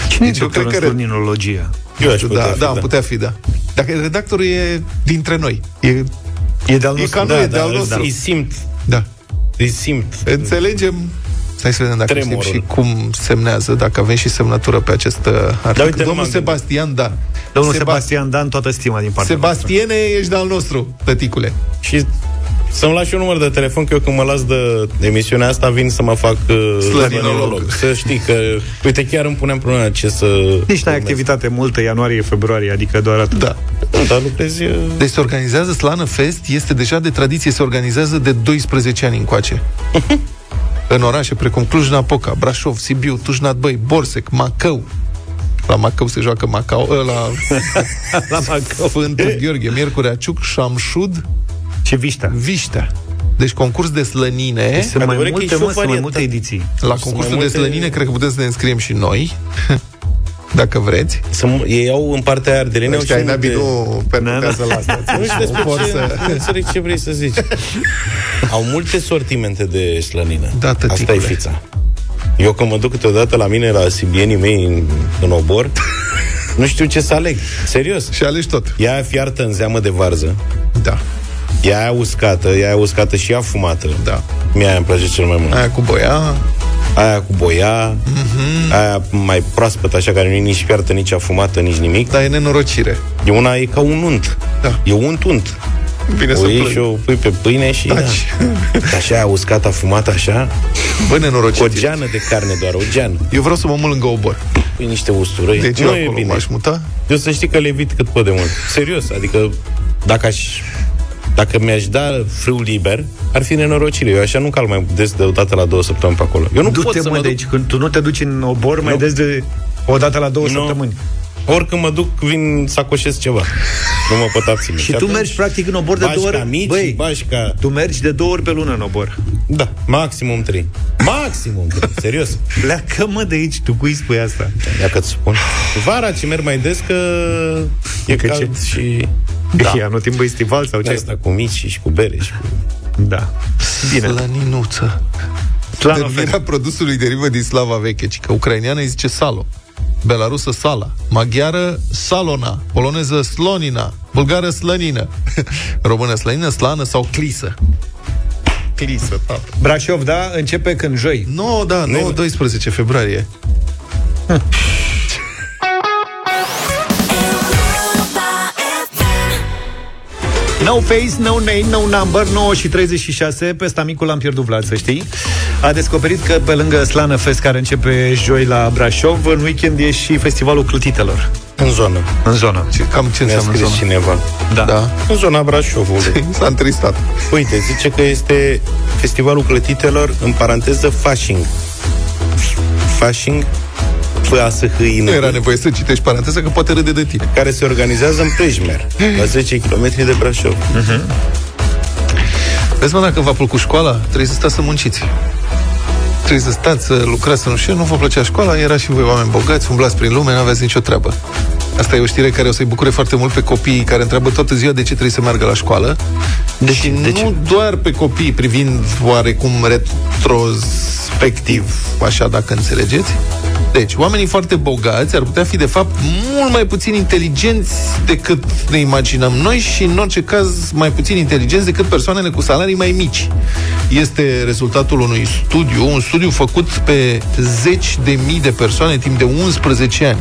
Cine Deci e eu doctor cred în că- slăninologia? Eu aș Da, putea da, fi, da, am putea fi, da. Dacă redactorul e dintre noi, e, E de-al e nostru ca Da, noi, da, de-al îl- nostru. Îi simt, Da. îi simt. Înțelegem Hai să vedem dacă Tremurul. știm și cum semnează, dacă avem și semnătură pe acest uh, articol. uite, nu Domnul m-am Sebastian Dan. Domnul Seba- Sebastian Dan, toată stima din partea Sebastiene, ești de-al nostru, tăticule. Și să-mi lași un număr de telefon, că eu când mă las de emisiunea asta vin să mă fac uh, Slăninolog. Să știi că, uite, chiar îmi puneam problema ce să... Nici n-ai activitate multă, ianuarie, februarie, adică doar atât. Da. Nu, dar lucrezi... uh, Deci se organizează Slană Fest, este deja de tradiție, se organizează de 12 ani încoace. <laughs> în orașe precum Cluj-Napoca, Brașov, Sibiu, Tușnat Băi, Borsec, Macău. La Macău se joacă Macau, ă, <laughs> la, La Macău. Sfântul Gheorghe, Miercurea Ciuc, Șamșud, Și Viștea. Viștea. Deci concurs de slănine. Sunt mai Adevărat că e multe, și o mă, sunt mai varietate. multe ediții. La Sunt concursul mai de multe- slănine, cred că puteți să ne înscriem și noi. <laughs> Dacă vreți. Să, m- ei au în partea aia ardelene au și Ăștia ai nabii multe... nu permutează la asta. <laughs> Nu știu despre vor ce, să... nu înțeleg ce vrei să zici. <laughs> Au multe sortimente de slănină. Da, Asta e tăticule. fița. Eu când mă duc câteodată la mine, la sibienii mei în, în obor, nu știu ce să aleg. Serios. Și alegi tot. Ea aia fiartă în zeamă de varză, Da. Ea aia uscată, ea aia uscată și ea fumată. Da. Mie aia îmi place cel mai mult. Aia cu boia. Aia cu boia, aia mai proaspătă, așa, care nu e nici fiartă, nici afumată, nici nimic. Dar e nenorocire. E una, e ca un unt. Da. E unt unt. Bine să O iei și plâng. o pui pe pâine și Taci. da. Așa, uscată, afumată, așa. Bă, Cu o nenorocire. geană de carne doar, o geană. Eu vreau să mă mult lângă obor. Pui niște usturăi. Deci nu eu e acolo bine. m-aș muta. Eu să știi că le evit cât pot de mult. Serios, adică dacă aș dacă mi-aș da frâu liber, ar fi nenorocire. Eu așa nu cal mai des de o dată la două săptămâni pe acolo. Eu nu pot Du-te, să mă, mă duc. deci când tu nu te duci în obor, mai Nu. des de o dată la două Nu. săptămâni. Oricând mă duc, vin să acoșez ceva. Nu mă pot abține. Și tu atunci, mergi practic în obor de două bașca ori. mici, Băi, bașca... tu mergi de două ori pe lună în obor. Da, maximum trei. Maximum trei, <laughs> serios. Pleacă, mă, de aici, tu cui spui asta? Ia că spun. Vara ce merg mai des că e Că cald ce? și Da. E anul timpul estival sau ce? asta cu mici și cu bere și cu... Da. Bine. Slăninuță. Slană Denumirea produsului derivă din slava veche, ci că ucraineană îi zice salo. Belarusă sala, maghiară salona, poloneză slonina, bulgară slănină, <laughs> română slănină, slană sau clisă. Clisă, da. Brașov, da, începe când joi. No, da, 9-12 februarie. <laughs> No face, no name, no number 9 și 36 Pe stamicul l-am pierdut Vlad, să știi A descoperit că pe lângă Slană Fest Care începe joi la Brașov În weekend e și festivalul Clutitelor În zonă. În zonă Ce, cam ce Ne-a înseamnă scris zona? cineva. Da, Da. În zona Brașovului. <laughs> S-a întristat. Uite, zice că este festivalul clătitelor, în paranteză, Fasching. Fasching, f a s h i Nu era nevoie să citești paranteza, că poate râde de tine. care se organizează în Prejmer, la <laughs> 10 km de Brașov. Vezi, mă, dacă v-a plăcut școala, trebuie să stați să munciți. Trebuie să stați, să lucrați, să nu știu, nu vă plăcea școala, era și voi oameni bogați, umblați prin lume, nu aveați nicio treabă. Asta e o știre care o să-i bucure foarte mult pe copiii care întreabă toată ziua de ce trebuie să meargă la școală. De și ce? De nu ce? doar pe copii, privind oarecum retrospectiv, așa dacă înțelegeți. Deci, oamenii foarte bogați ar putea fi, de fapt, mult mai puțin inteligenți decât ne imaginăm noi și, în orice caz, mai puțin inteligenți decât persoanele cu salarii mai mici. Este rezultatul unui studiu, un studiu făcut pe zeci de mii de persoane timp de 11 ani.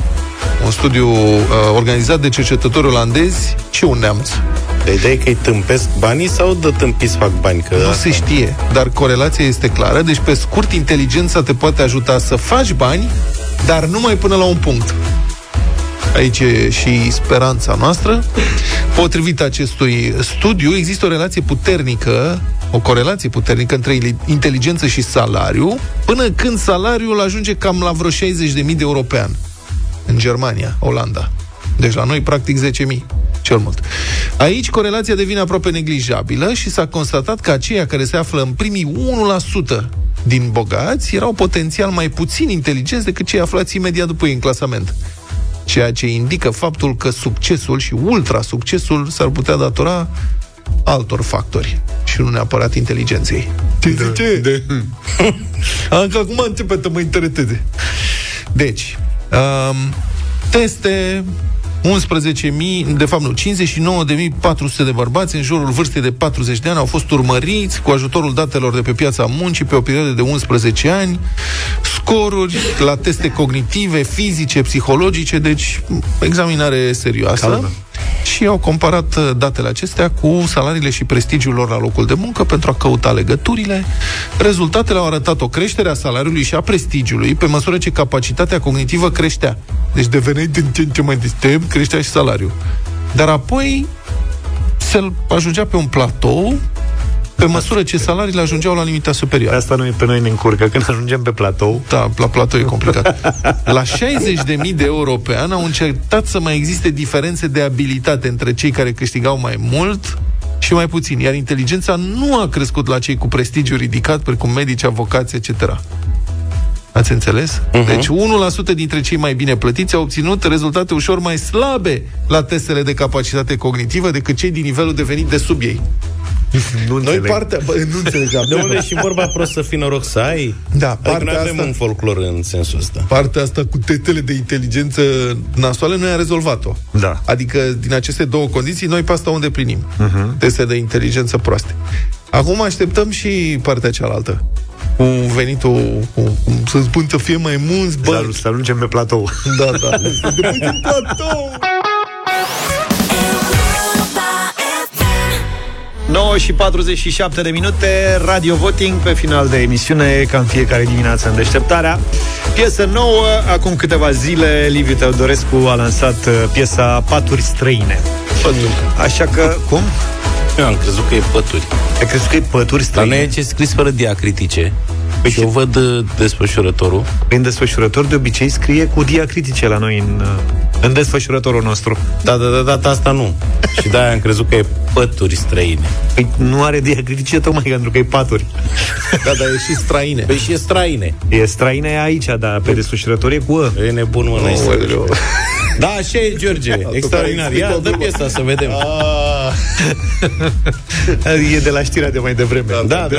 Un studiu uh, organizat de cercetători olandezi și un neamț. De ideea e că îi tâmpesc banii sau de tâmpiți fac bani? Că Nu asta- se știe, dar corelația este clară. Deci, pe scurt, inteligența te poate ajuta să faci bani, dar numai până la un punct. Aici e și speranța noastră. Potrivit acestui studiu, există o relație puternică, o corelație puternică între ili- inteligență și salariu, până când salariul ajunge cam la vreo 60.000 de euro pe an. În Germania, Olanda. Deci la noi, practic, 10.000 cel mult. Aici corelația devine aproape neglijabilă și s-a constatat că aceia care se află în primii 1% din bogați erau potențial mai puțin inteligenți decât cei aflați imediat după ei în clasament. Ceea ce indică faptul că succesul și ultra-succesul s-ar putea datora altor factori și nu neapărat inteligenței. Ce zice? De. <laughs> Încă acum începe să mă intereseze. Deci, um, teste 11.000, de fapt nu, 59.400 de bărbați în jurul vârstei de 40 de ani au fost urmăriți cu ajutorul datelor de pe piața muncii pe o perioadă de 11 ani, scoruri la teste cognitive, fizice, psihologice, deci examinare serioasă. Calmă. Și au comparat uh, datele acestea cu salariile și prestigiul lor la locul de muncă pentru a căuta legăturile. Rezultatele au arătat o creștere a salariului și a prestigiului pe măsură ce capacitatea cognitivă creștea. Deci deveneai din ce în ce mai deștept, creștea și salariul. Dar apoi se ajungea pe un platou pe măsură ce salariile ajungeau la limita superioară. Asta noi, pe noi ne încurcă. Când ajungem pe platou, Da, la platou e complicat. La 60.000 de euro pe an au încercat să mai existe diferențe de abilitate între cei care câștigau mai mult și mai puțin, iar inteligența nu a crescut la cei cu prestigiu ridicat, precum medici, avocați, etc. Ați înțeles? Uh-huh. Deci 1% dintre cei mai bine plătiți au obținut rezultate ușor mai slabe la testele de capacitate cognitivă decât cei din nivelul devenit de sub ei. <laughs> nu Noi înțeleg. partea... Bă, nu înțelegeam. De unde e și vorba prost să fii noroc să ai? Da, Adică partea noi avem asta- un folclor în sensul ăsta. partea asta cu testele de inteligență nasoale, noi am rezolvat-o. Da. Adică, din aceste două condiții, noi pe asta o îndeplinim. Uh-huh. Teste de inteligență proaste. Acum așteptăm și partea cealaltă. Cu venitul, cu, cum să spun, să fie mai mulți Să, bani. să ajungem pe platou. Da, da. Depui pe platou. <laughs> 9 și 47 de minute, Radio Voting pe final de emisiune, ca în fiecare dimineață în deșteptarea. Piesă nouă, acum câteva zile, Liviu Teodorescu a lansat uh, piesa Paturi străine. Așa că, cum? Eu am crezut că e pături. Ai crezut că e pături Dar nu străine? e ce scris fără diacritice. Păi și eu văd uh, desfășurătorul. Prin desfășurător de obicei scrie cu diacritice la noi în, uh, în desfășurătorul nostru. Da, da, da, data asta nu. <laughs> și de-aia am crezut că e pături străine. Păi nu are diacritice tocmai pentru că e paturi. <laughs> Da, dar e și străine. Păi și e străine. E străină e aici, dar pe desfășurător e cu ă. E nebun, mă, n-ai să <laughs> Da, așa e, George. Extraordinar. Ia, dă piesa să vedem. E de la știrea de mai devreme. Da, da, da.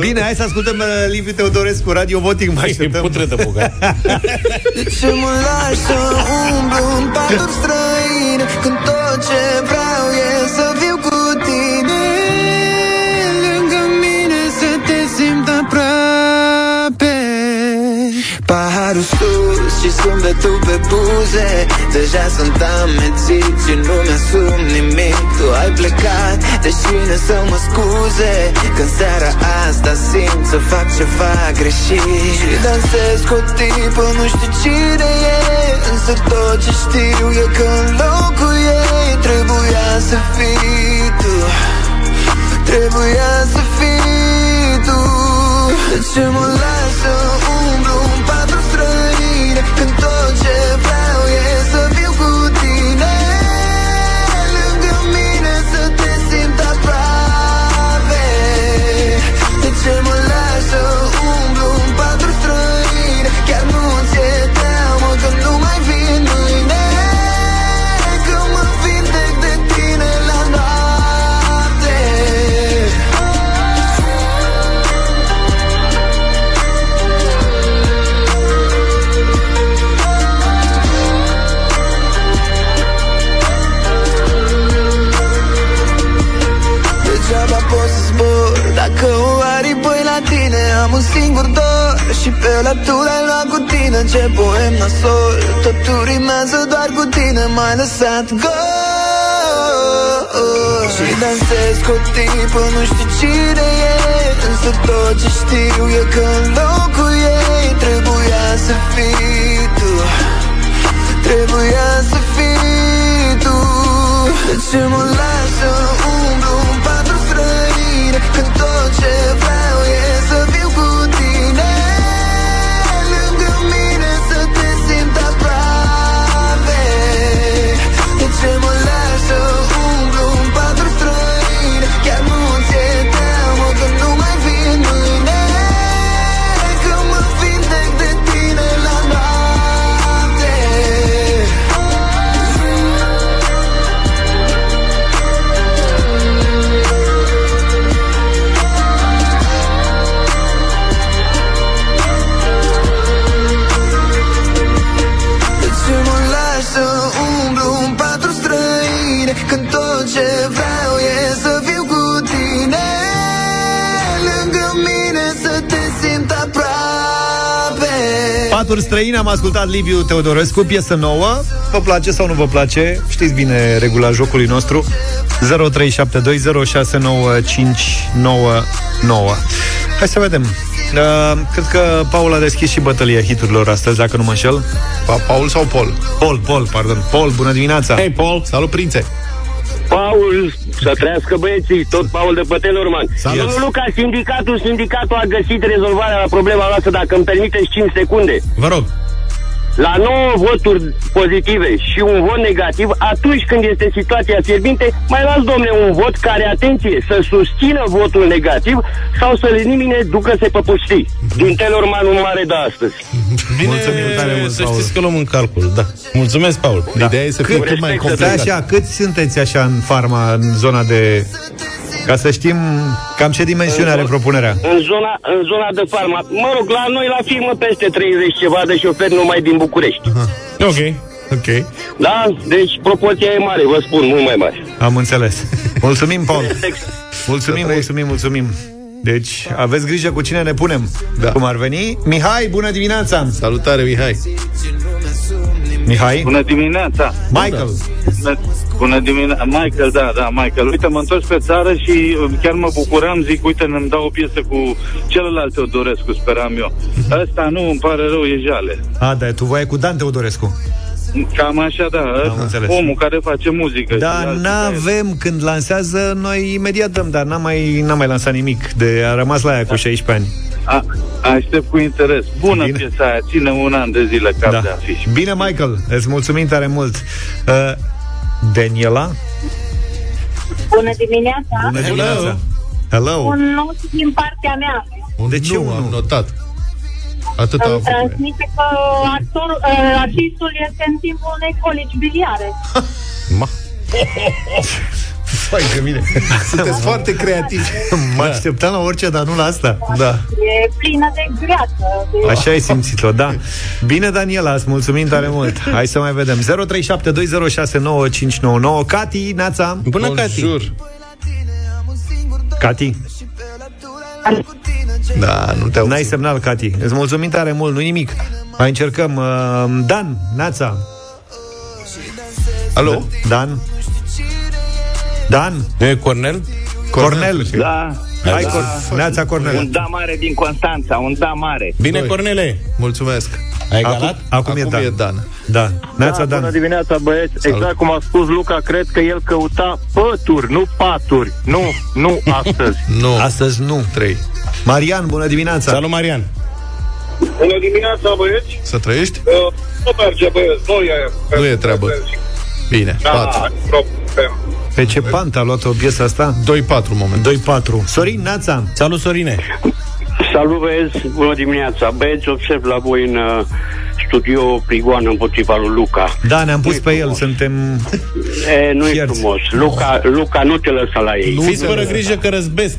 Bine, hai să ascultăm uh, Liviu Teodorescu, Radio Voting, mai E așteptăm. putre de bogat. <laughs> De ce mă lași să umblu în paturi străine Când tot ce vreau zâmbetul pe buze. Deja sunt amețit și nu mi-asum nimic. Tu ai plecat, deși ne să mă scuze. Când seara asta simt să fac ceva greșit. Și dansez cu o tipă, nu știu cine e. Însă tot ce știu e că în locul ei Trebuia să fii tu. Trebuia să fii tu. De ce mă las să umblu în patru străine Când tot singur dor Și pe la tu l-ai luat cu tine Ce poem nasol Totul rimează doar cu tine M-ai lăsat gol. Și dansez cu o tipă Nu știu cine e Însă tot ce știu e că în locul ei Trebuia să fii tu. Trebuia să fii tu. De ce mă lași să umblu în patru străine Când tot ce vreau e să Paturi străine, am ascultat Liviu Teodorescu, piesă nouă. Vă place sau nu vă place? Știți bine regula jocului nostru. 0372069599. Hai să vedem. Uh, cred că Paul a deschis și bătălia hiturilor astăzi, dacă nu mă înșel. Pa, Paul sau Paul? Paul, Paul, pardon. Paul, bună dimineața! Hei, Paul! Salut, prințe! Paul, să trăiască băieții, tot Paul de pe Telorman. Salut. Domnul Luca, sindicatul, sindicatul a găsit rezolvarea la problema noastră, dacă îmi permiteți 5 secunde. Vă rog. La 9 voturi pozitive și un vot negativ, atunci când este situația fierbinte, mai las, domne, un vot care, atenție, să susțină votul negativ sau să-l elimine, ducă-se pe pustii. Din Telorman un mare de astăzi. Bine, Mulțumim tare mult, să Paul. știți că luăm în calcul, da. Mulțumesc, Paul. Da. Ideea e să fie Cât- cât mai respect, Stai complet. așa, câți sunteți așa în farma, în zona de... Ca să știm cam ce dimensiune are propunerea. În zona, în zona de farma. Mă rog, la noi la firmă peste 30 ceva de șoferi numai din București. Ok. Ok. Da? Deci proporția e mare, vă spun, mult mai mare. Am înțeles. <laughs> Mulțumim, Paul. Respect. Mulțumim, mulțumim, mulțumim. Deci, aveți grijă cu cine ne punem. Da. Cum ar veni? Mihai, bună dimineața! Salutare, Mihai! Mihai? Bună dimineața! Michael! Bună, bună dimineața! Michael, da, da, Michael. Uite, mă întorc pe țară și uh, chiar mă bucuram, zic, uite, ne-mi dau o piesă cu celălalt Teodorescu, speram eu. Ăsta nu, îmi pare rău, e jale. A, da, tu vai cu Dan Teodorescu. Cam așa, da, ăsta, înțeles. omul care face muzică. Da, Și alții n-avem, când lansează, noi imediat dăm, dar n-am mai, n-am mai lansat nimic. De, a rămas la aia cu 16 ani. A, aștept cu interes. Bună Bine. piesa aia, ține un an de zile cap Da. de afiș. Bine, Michael, îți mulțumim tare mult. Uh, Daniela? Bună dimineața! Bună dimineața! Hello! Un nu din partea mea. Un De ce nu, un am nu? notat. Atâta Îmi am făcut. transmite că actor, uh, artistul este în timpul unei colici biliare. <laughs> Ma. Fai că bine. Sunteți foarte creativi. <laughs> Mă așteptam la orice, dar nu la asta. Da. E plină de greață. De... Așa ai simțit-o, da. Bine, Daniela, îți mulțumim tare mult. Hai să mai vedem. 0372069599. Cati, Neața. Bună, Cati. Jur. Cati, Da, nu te-au n-ai semnal, Cati. Îți mulțumim tare mult, nu nimic. Mai încercăm. Uh, Dan, Neața. Alo? Dan. Dan. Nu e Cornel? Cornel. Da, Hai, Da. Cor- Neața Cornel. un da mare din Constanța, un da mare. Bine, Doi. Cornele. Mulțumesc. Ai Acum, egalat? acum, e Acum Dan. e Dan. Da. Neața Bună Dan. dimineața, băieți. Exact cum a spus Luca, cred că el căuta pături, nu paturi. Nu, nu astăzi. <laughs> Nu. Astăzi nu. Trei. Marian, bună dimineața. Salut, Marian. Bună dimineața, băieți! Să trăiești? Nu merge, băieți, nu e... Nu e treabă. Bine. Da, Patru. problem. Pe ce pant a luat o piesă asta? 2-4 moment. 2-4. Sorin, Neața. Salut, Sorine. Salut, băieți, bună dimineața. Băieți, observ la voi în uh, studio prigoană împotriva lui Luca. Da, ne-am pus Nu-i pe el, frumos. suntem... E, nu e Fierți. frumos. Luca, Luca, nu te lăsa la ei. Fiți fără grijă că răzbesc.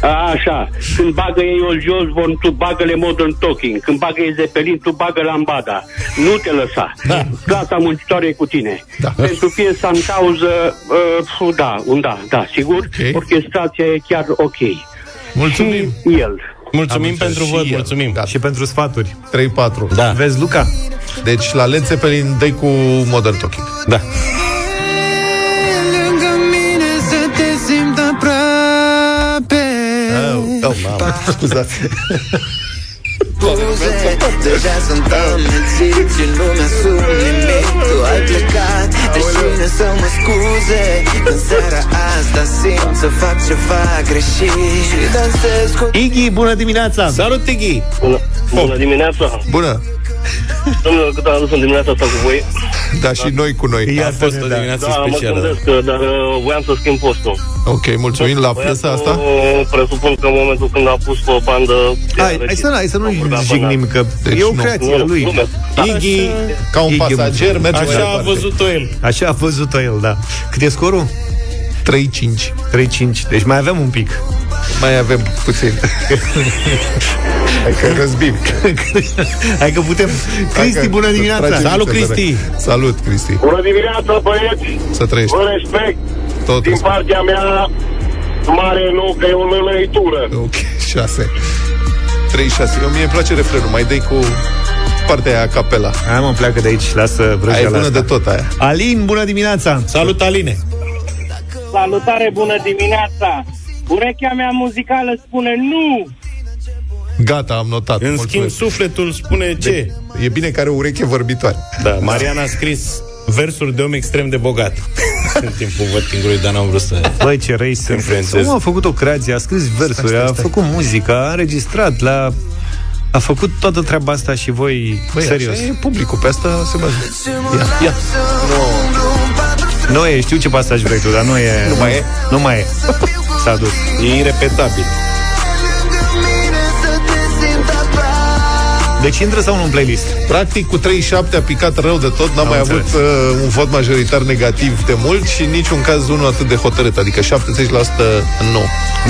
A, așa. Când bagă ei o jos, vor, tu bagă-le modern talking. Când bagă ei Zeppelin, tu bagă lambada. Nu te lăsa. Da. Clasa muncitoare e cu tine. Da. Pentru piesa în cauză, uh, fu, da, un da, da, sigur. Ok. Orchestrația e chiar ok. Mulțumim. Și el. Mulțumim Am pentru înțeles. vot, Și el. mulțumim. Gata. Și pentru sfaturi. 3-4. Da. Vezi, Luca? Deci la Led Zeppelin dai cu Modern Talking. Da. Lângă mine să te simt aproape Oh, oh, mamă, <laughs> scuzați. Scuze, deja sunt amețit și nu mi-asum nimic Tu ai plecat, deși să mă scuze În seara asta simt să fac ceva greșit Și dansez cu Iggy, bună dimineața! Salut, Iggy! Bună, bună dimineața! Bună! <laughs> Domnule, cât am adus în dimineața asta cu voi? Da, și noi cu noi. A fost o dimineață Da, mă specială. gândesc, dar uh, voiam să schimb postul. Ok, mulțumim la piesa asta. Uh, presupun că în momentul când a pus pe o bandă... Hai, hai să, hai să nu jignim, că Deci e o nu. creație a Nu, lui. glume. Iggy, Ca un Iggy, pasager, merge mai așa a departe. văzut-o el. Așa a văzut-o el, da. Cât e scorul? 3-5. 3-5. Deci mai avem un pic. Mai avem puțin. Hai că răzbim. Hai că putem. Cristi, bună dimineața! Salut, Cristi! Salut, Cristi. Bună dimineața, băieți! Să trăiești. Vă respect! Tot Din respect. partea mea, mare nu, că e o lălăitură. Ok, 6. 3-6. Eu mie îmi place refrenul. Mai dai cu partea aia a capela. Hai mă, pleacă de aici, lasă Aia e vrăjeala bună asta. de tot aia. Alin, bună dimineața! Salut, Aline! Salutare, bună dimineața! Urechea mea muzicală spune nu! Gata, am notat. În Mulțumesc. schimb, sufletul spune ce? E bine că are o ureche vorbitoare. Da, Mariana a scris versuri de om extrem de bogat. <laughs> În timpul votingului, dar n-am vrut să... Băi, ce răi sunt. Influențez. Omul a făcut o creație, a scris versuri, stai, a stai. făcut muzică, a înregistrat, la... A făcut toată treaba asta și voi, Băi, serios. așa e publicul, pe asta se bazează. Ia, ia. Nu e, știu ce pasaj vrei tu, dar nu e... Nu mai e? Nu mai e. <laughs> S-a dus. E irepetabil. Deci intră sau nu în playlist? Practic, cu 37 a picat rău de tot, n-am mai înțeles. avut uh, un vot majoritar negativ de mult și în niciun caz unul atât de hotărât, adică 70% nu.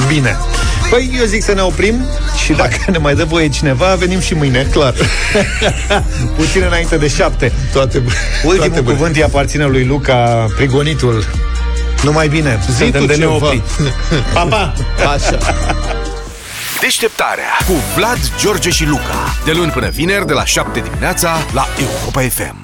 Bine. Păi eu zic să ne oprim și dacă ne mai dă voie cineva, venim și mâine. Clar. <laughs> Puțin înainte de șapte. Toate, Ultimul toate bune. cuvânt îi aparține lui Luca, prigonitul. Numai bine. Zi Suntem tu de ceva. neoprit. <laughs> Pa, pa! Așa. Deșteptarea cu Vlad, George și Luca. De luni până vineri, de la 7 dimineața, la Europa FM.